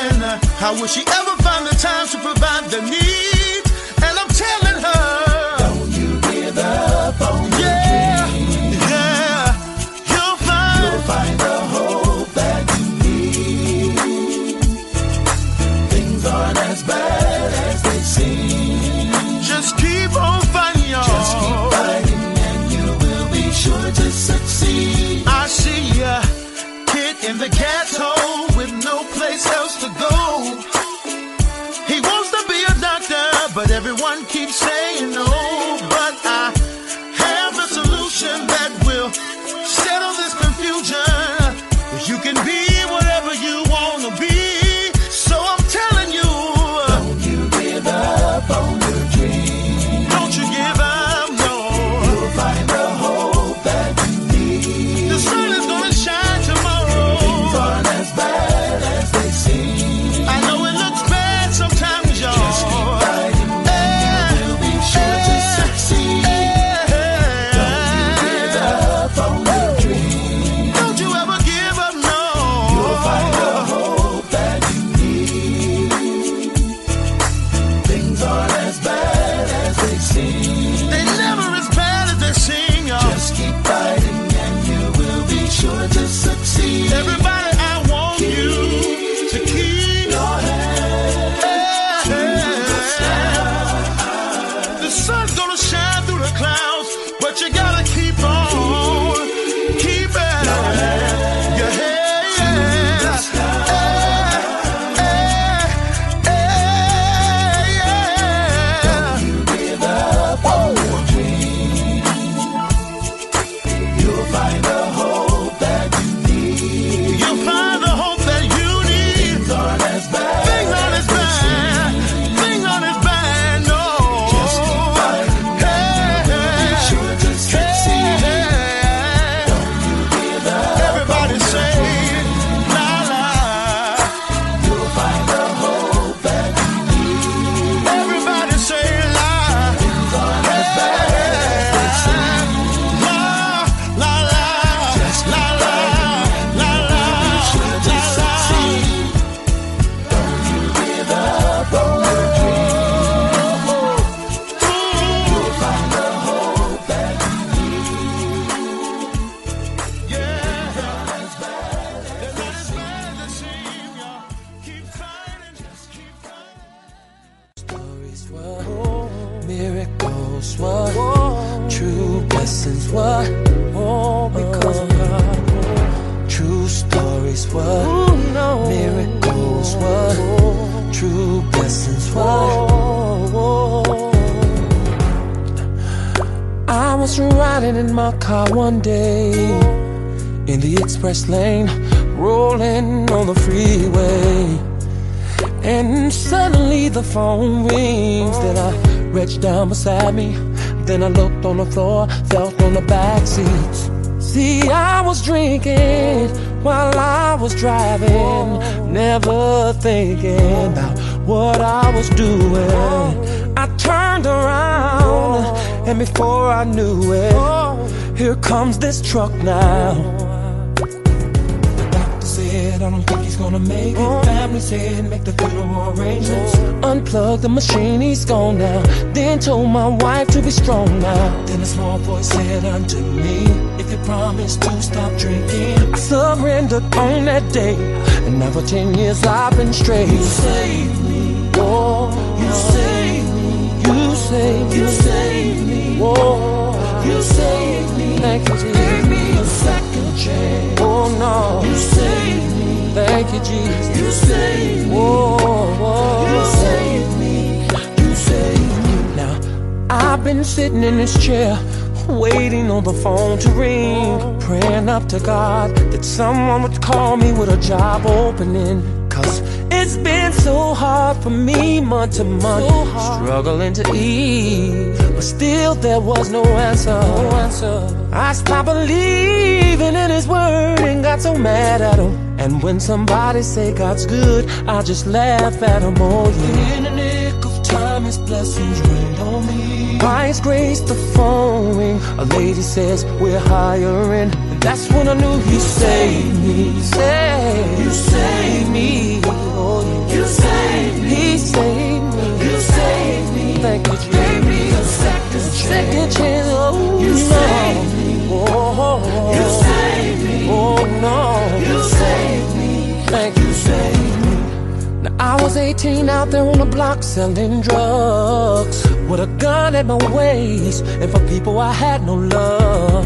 how will she ever find the time to provide the needs? And I'm telling her, the floor, felt on the back seats. See, I was drinking while I was driving, never thinking about what I was doing. I turned around, and before I knew it, here comes this truck now. Doctor said, I don't think gonna make it. Family said, make the funeral arrangements. Unplug the machine, he's gone now. Then told my wife to be strong now. Then a small voice said unto me, If you promise to stop drinking, I surrendered on that day. And now for 10 years I've been straight. You saved me. Oh, you saved me. You saved me. You saved me. Oh, you saved me. Thank you, Jesus. Gave me a second chance. Oh, no. You saved me. Thank you, Jesus. You saved me. Oh, oh. You saved me. You saved me. Now, I've been sitting in this chair. Waiting on the phone to ring, praying up to God that someone would call me with a job opening. Cause it's been so hard for me month to month, struggling to eat. But still, there was no answer. No answer. I stopped believing in His word and got so mad at Him. And when somebody say God's good, I just laugh at Him. all, yeah. In the nick of time, His blessings rain on me. By His grace, the phone ring. A lady says we're hiring. And that's when I knew He saved me. Saved, you saved me. Oh, yeah. You saved me. He saved me. You saved me. Thank you, Gave me a second chance. Second chance. Was 18 out there on the block selling drugs with a gun at my waist, and for people I had no love.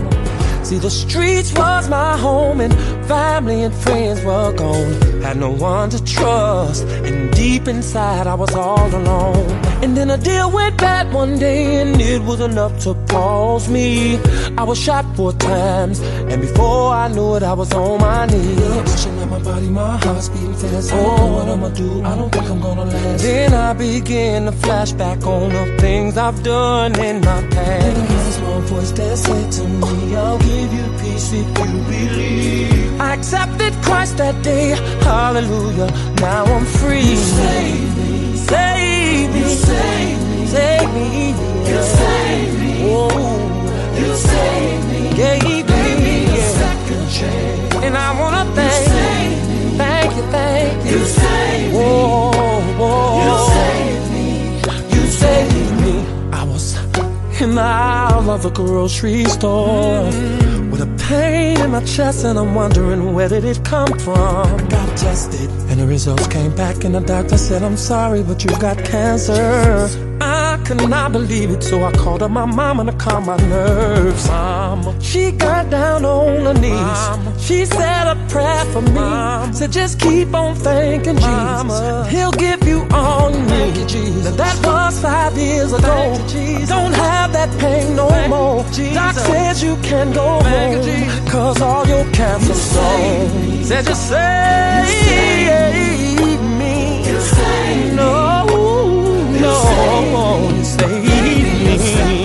See, the streets was my home, and family and friends were gone. Had no one to trust, and deep inside I was all alone. And then a deal went bad one day, and it was enough to pause me. I was shot four times, and before I knew it, I was on my knees. Body, my heart's beating fast. I don't know what I'ma do. I don't think I'm gonna last. Then I begin to flashback on the things I've done in my past. And there's one voice that said to me, I'll give you peace if you believe. I accepted Christ that day, hallelujah. Now I'm free. You saved me, save me, you saved me, save me, you saved me. Oh, you saved me, gave me a second chance. And I wanna thank you, you, thank you. You saved me, whoa. You saved me, you saved me. I was in the aisle of a grocery store mm. with a pain in my chest, and I'm wondering where did it come from. I got tested, and the results came back, and the doctor said, I'm sorry, but you've got cancer. I could not believe it, so I called up my mama to calm my nerves. Mama, she got down on her knees. Mama. She said a prayer for me. Mama. Said just keep on thanking Jesus. He'll give you all you need. Jesus. Now that was five years ago. I don't have that pain no more. Doc says you can go home. Cause all your cancer's gone. Said you save me. You save no, no, you save me.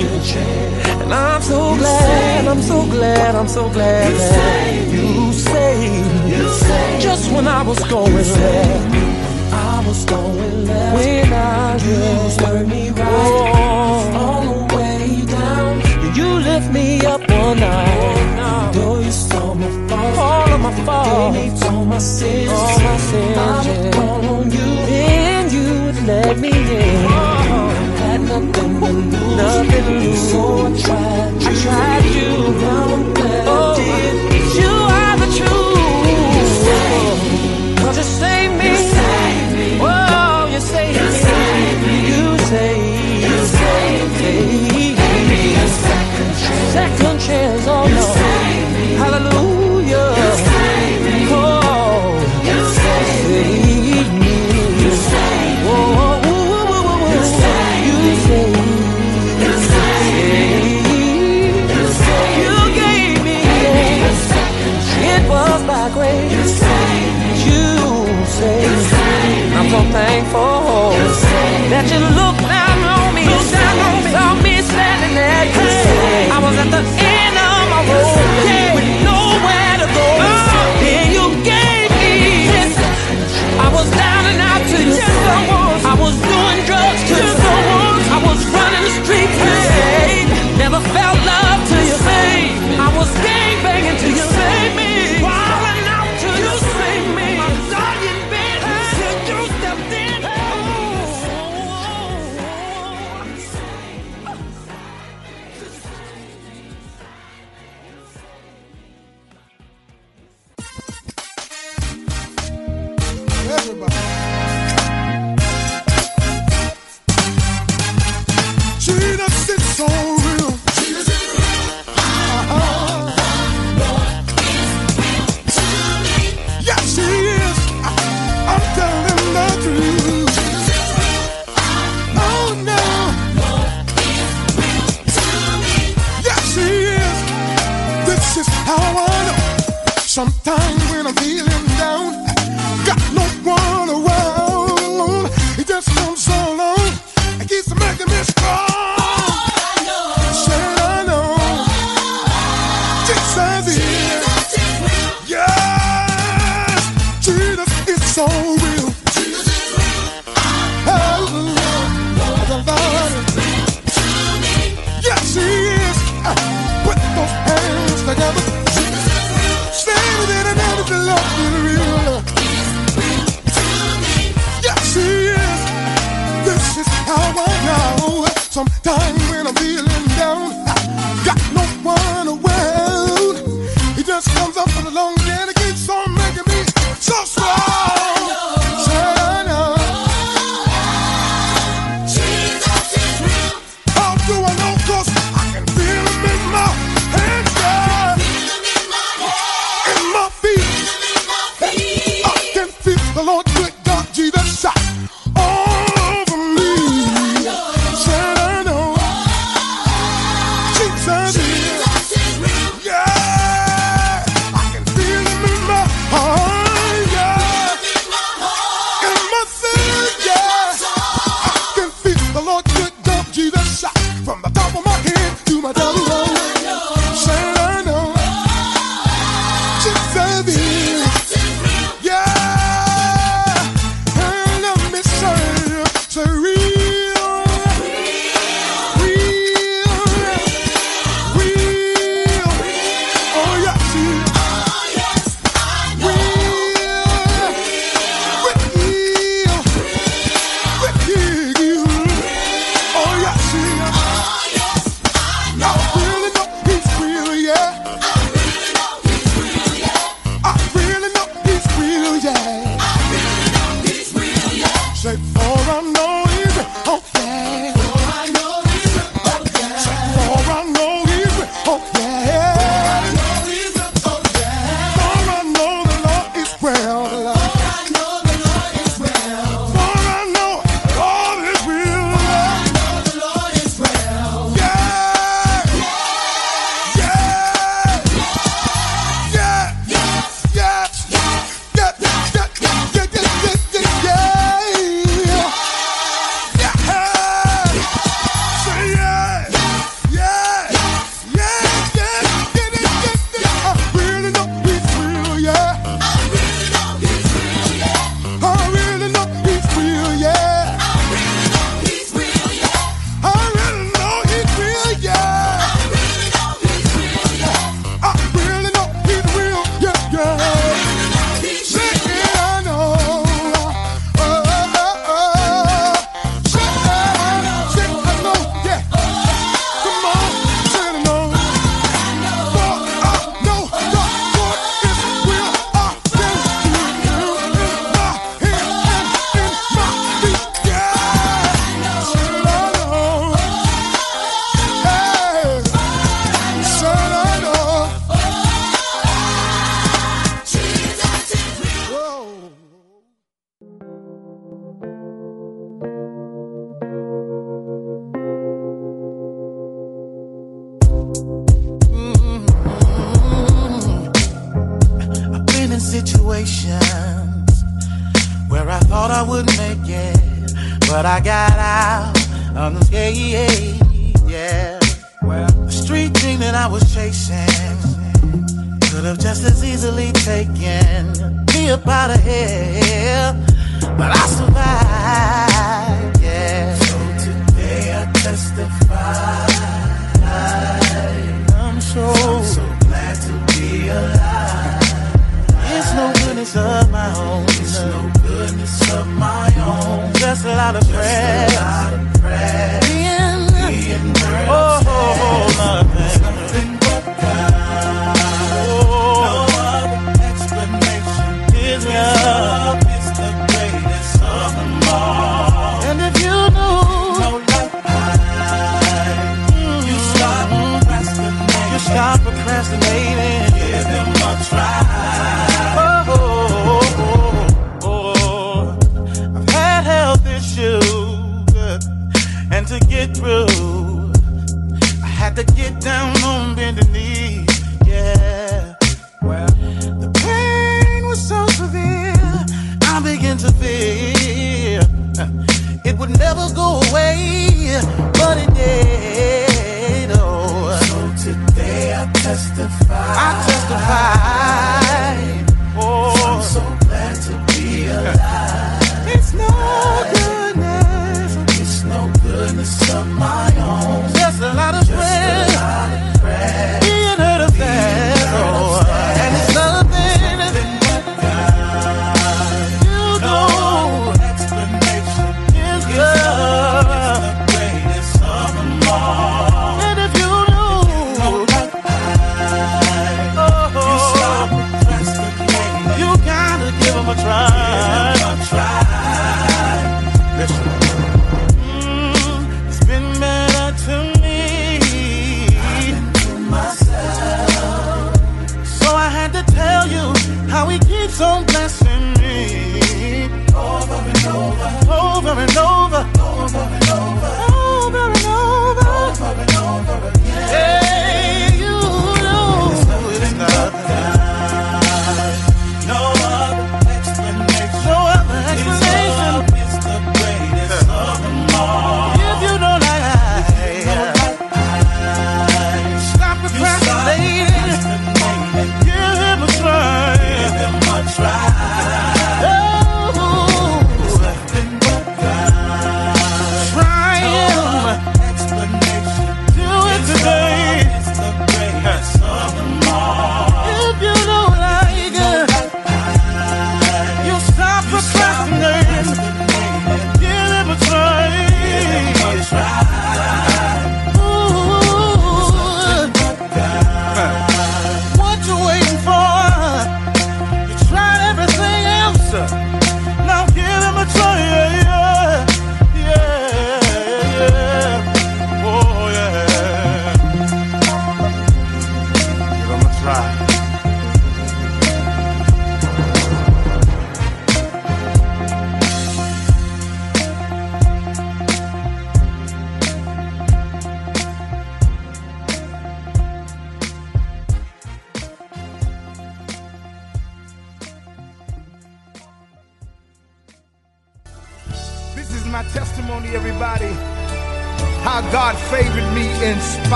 And I'm so glad, I'm so glad, I'm so glad that you saved me. Just when I was going left, I was going left. When I you turned me right, oh. all the way down. Did you lift me up one night. Though you saw my faults, all of my faults, me all my sins, all my sins. I call on you, and let me in. Had nothing to lose. Nothing to lose. So I tried you. I tried you. Now I'm glad oh, I did. You are the truth. You saved me. Don't you save me. You saved me. Whoa, you saved me. you me. Saved me. You saved me. You saved me. Gave me a second chance. Second chance, oh you no. Saved me. Hallelujah. so thankful that you looked down on me. Looked down on me. Saw me standing there. Hey. I was at the end of my road hey. with nowhere to go. Oh. And you gave me. Yes. I was down and out to you. I was. Doing drugs to keep smacking, man. stop procrastinating.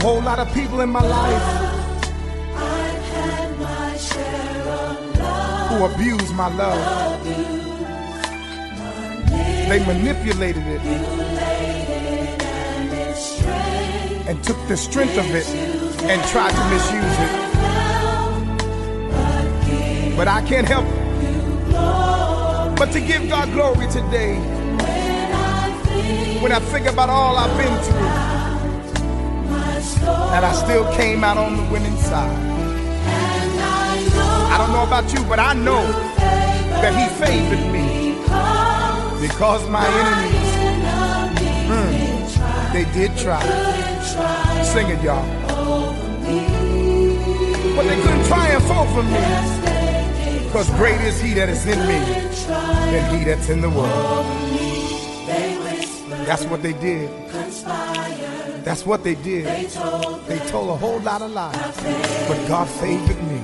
a whole lot of people in my life my who abused my love. They manipulated it and, and took the strength of it and tried to misuse it. But I can't help it. But to give God glory today, when I think about all I've been through and I still came out on the winning side. I don't know about you, but I know that He favored me because my enemies, mm, they did try. Sing it, y'all. But they couldn't triumph over me because great is He that is in me than He that's in the world. That's what they did. That's what they did. They told a whole lot of lies. But God favored me.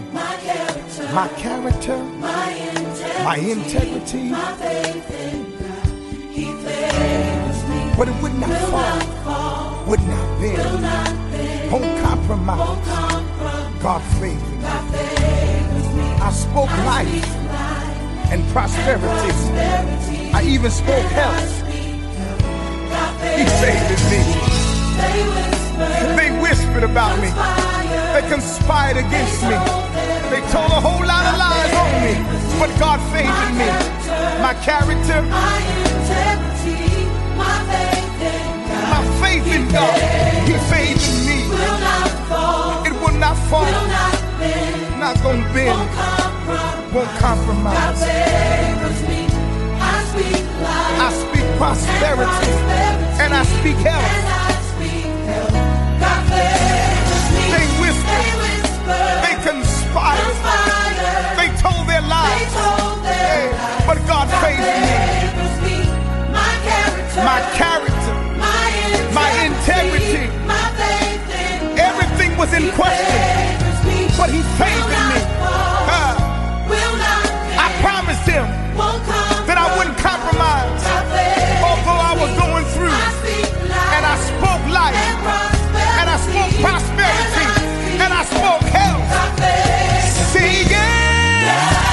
My character, my integrity, my integrity. My in God. He faith with me. but it would not fall, would not bend, won't compromise. God favored me. I spoke life and prosperity. I even spoke health. He favored me. They whispered about me. They conspired against me. They told a whole lot of lies on me. But God favored me. My character, my integrity, my faith in God. my faith in God, He favored me. It will not fall, It will not fall. Not gonna bend, won't compromise. I speak prosperity and I speak health. They whispered, they conspired, they told their lies. But God favored me. My character, my integrity, everything was in question, but He favored me. I promised Him that I wouldn't compromise, although I was going through. And I spoke life, spoke prosperity, and I spoke health. See, yeah.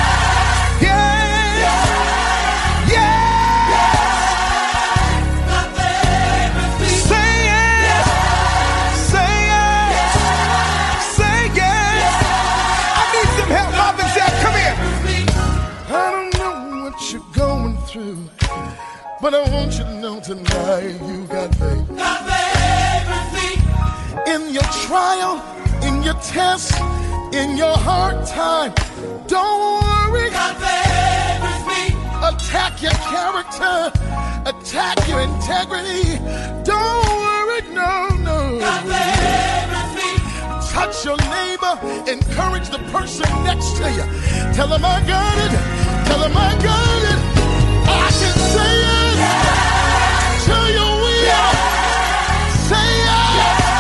Say yes, say yes, say yes. I need some help. Come here. I don't know what you're going through, but I want you to know tonight you In your trial, in your test, in your hard time, don't worry. God with me. Attack your character, attack your integrity. Don't worry, no, no. God with me. Touch your neighbor, encourage the person next to you. Tell them I got it, tell them I got it. I can say it to your will. Say it because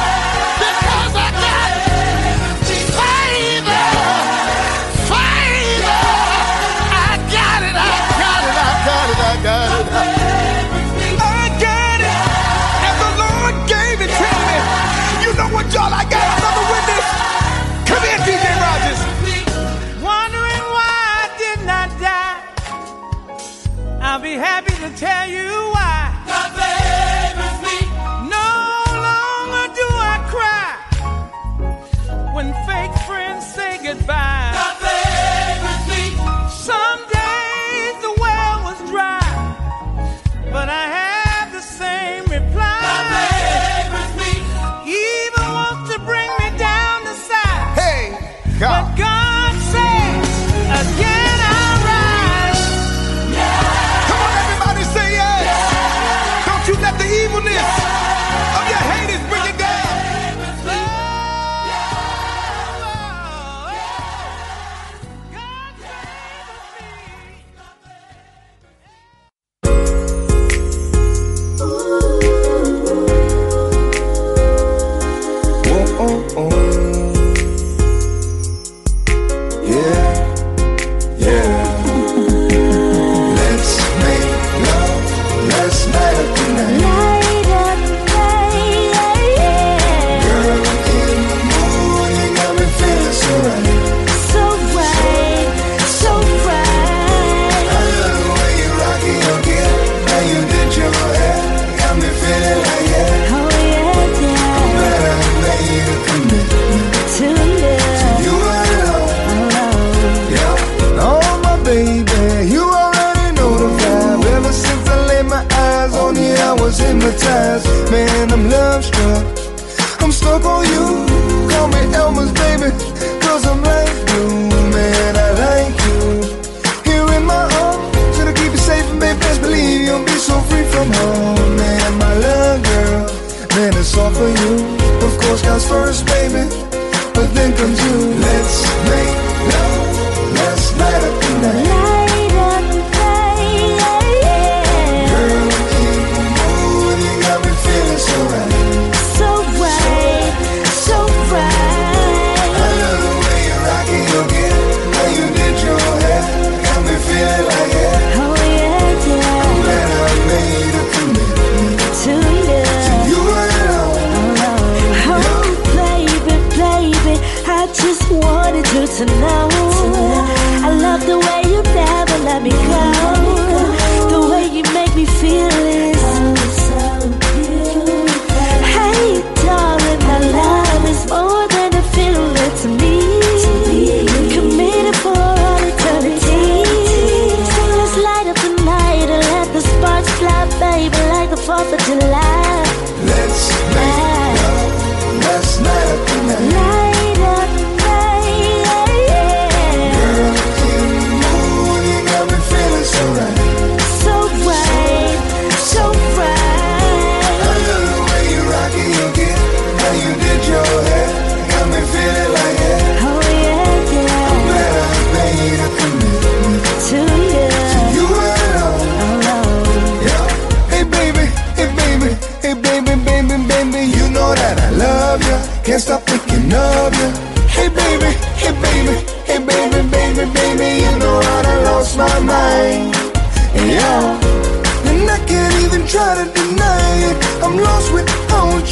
us first, baby. But then comes you. Let's make love. Let's light up the night.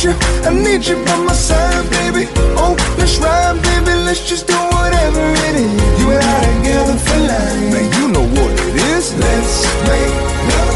you, I need you by my side, baby. Oh, let's ride, baby, let's just do whatever it is. You and I together for life. Now you know what it is. Let's make love.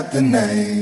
out the night.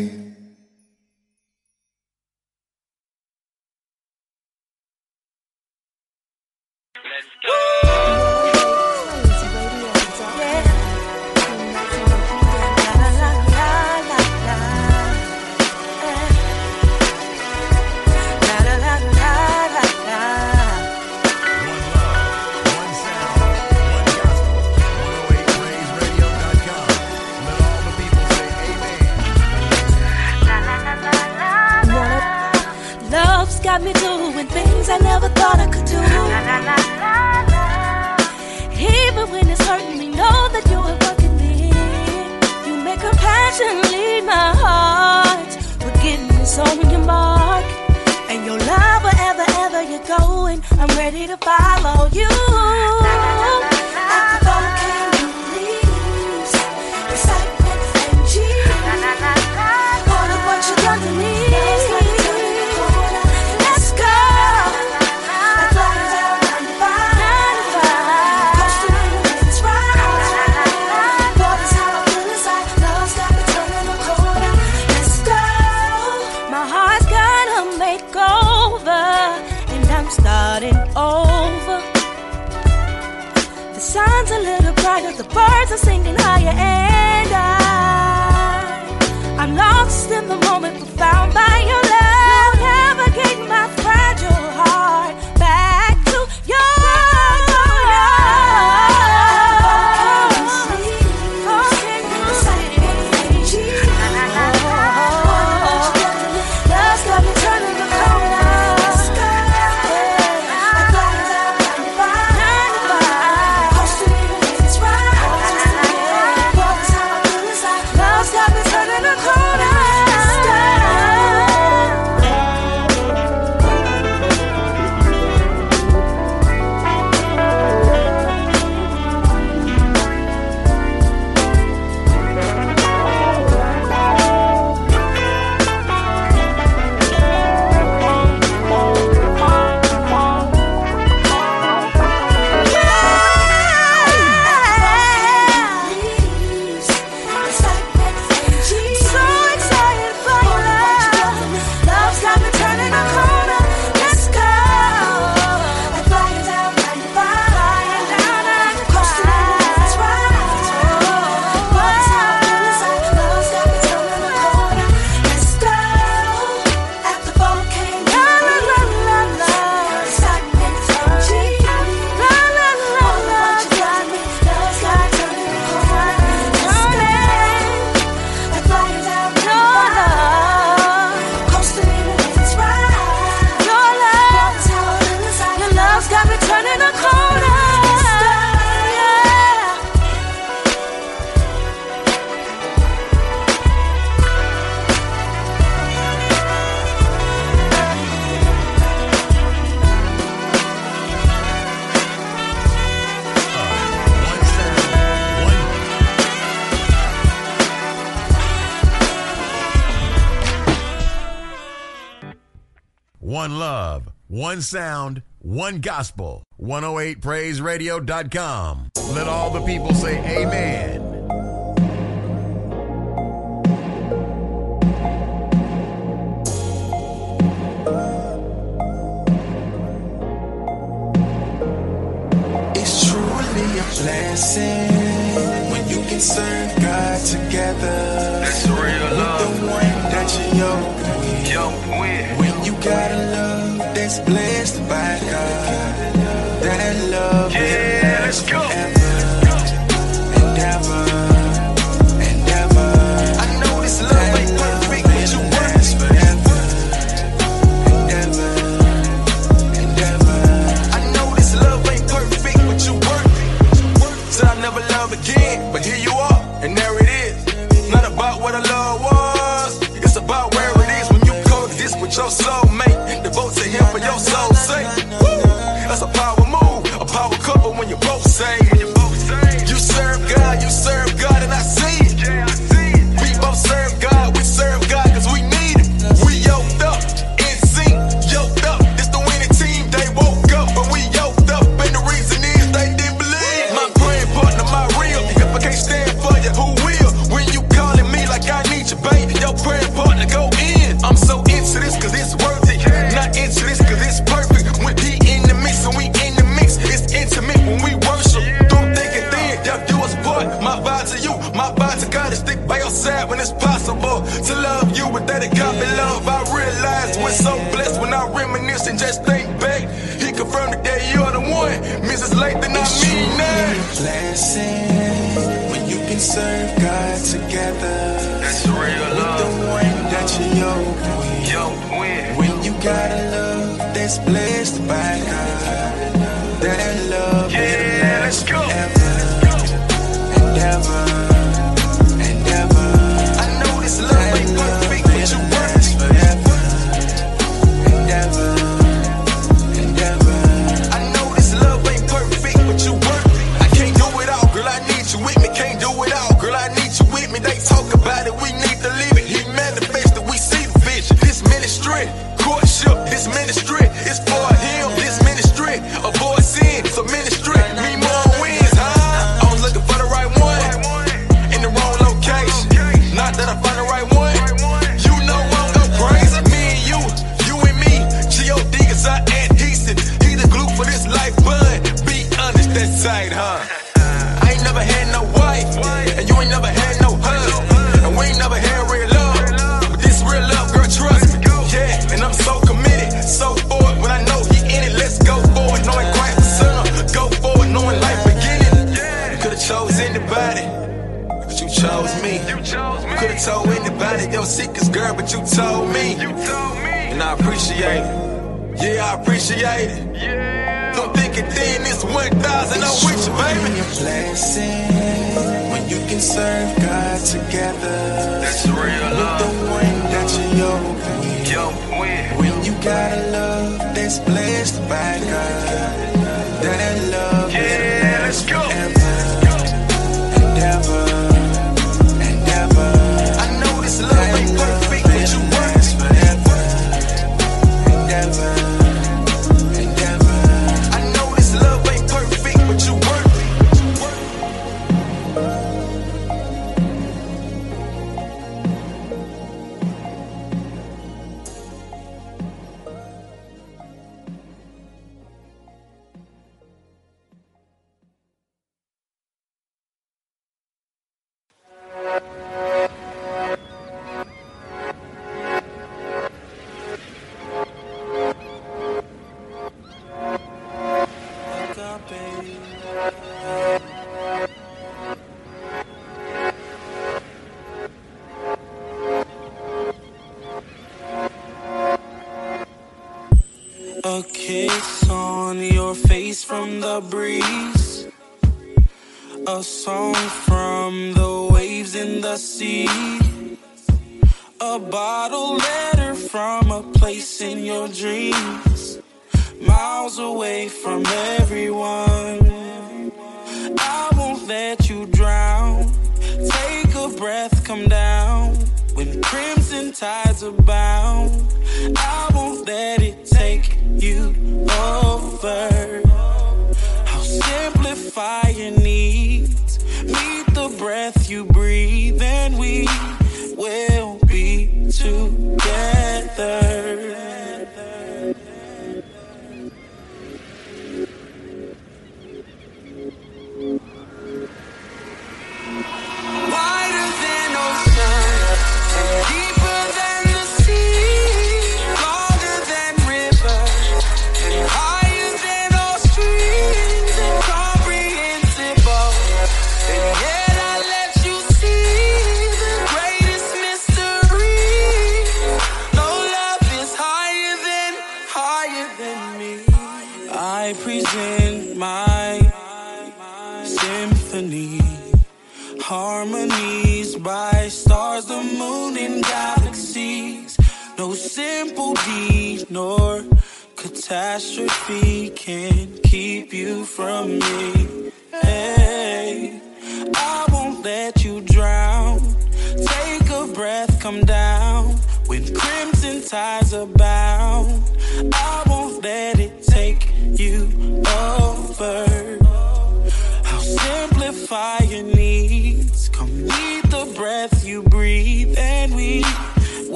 one sound, one gospel. 108praiseradio.com. Let all the people say amen. it. Yeah, I appreciate it. Don't think and thin, it's 1,000. I'm with you, baby. Your blessing, when you can serve God together. That's real love. With the one that you yoke with. When you got a love that's blessed by God. That love. breathe.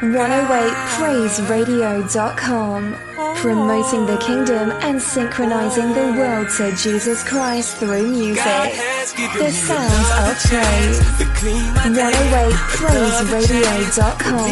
.108praiseradio.com Promoting the kingdom and synchronizing the world to Jesus Christ through music. The sounds of praise. 108praiseradio.com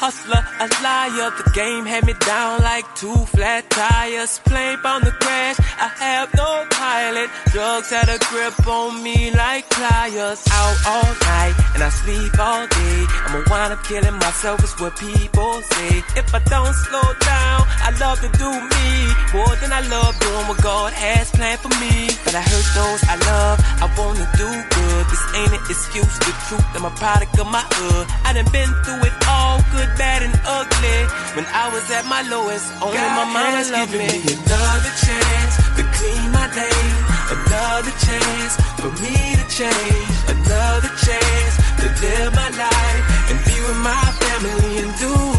hustler, a liar. The game had me down like two flat tires. Plane on the crash, I have no pilot. Drugs had a grip on me like pliers. Out all night and I sleep all day. I'ma wind up killing myself, is what people say. If I don't slow down, I love to do me more than I love doing what God has planned for me. But I hurt those I love, I wanna do good. This ain't an excuse, the truth. I'm a product of my hood. I done been through it all, good, bad, and ugly. When I was at my lowest, only my mama has loved given me. me another chance to clean my name. Another chance for me to change. Another chance to live my life and be with my family and do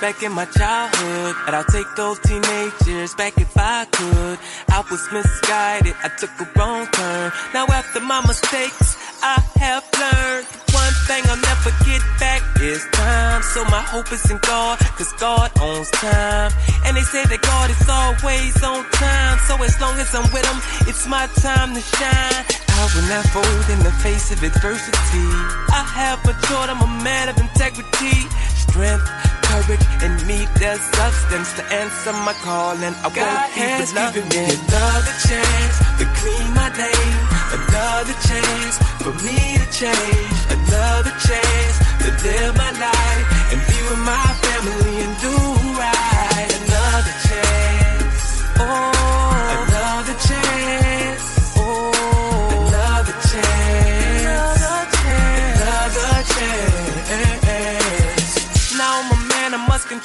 back in my childhood. And I'll take those teenage years back if I could. I was misguided, I took a wrong turn. Now, after my mistakes, I have learned one thing I'll never get back is time. So my hope is in God, cause God owns time. And they say that God is always on time. So as long as I'm with him, it's my time to shine. I will not fold in the face of adversity. I have matured, I'm a man of integrity, strength, courage, and me. There's substance to answer my call, and I God won't keep loving me. me Another chance to clean my name. Another chance for me to change. Another chance to live my life and be with my family and do right. Another chance. Oh,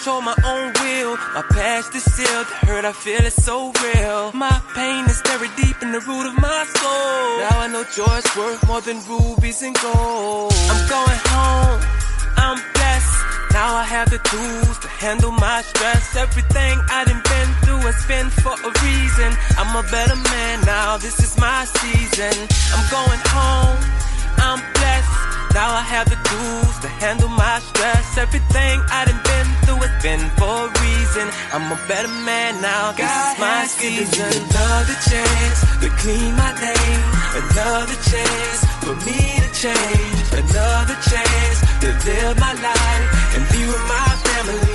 control my own will. My past is sealed, the hurt I feel is so real. My pain is buried deep in the root of my soul. Now I know joy's worth more than rubies and gold. I'm going home, I'm blessed. Now I have the tools to handle my stress. Everything I done been through has been for a reason. I'm a better man now, this is my season. I'm going home, I'm blessed. Now I have the tools to handle my stress. Everything I done been through has been for a reason. I'm a better man now. This God is my season. Another chance to clean my name. Another chance for me to change. Another chance to live my life and be with my family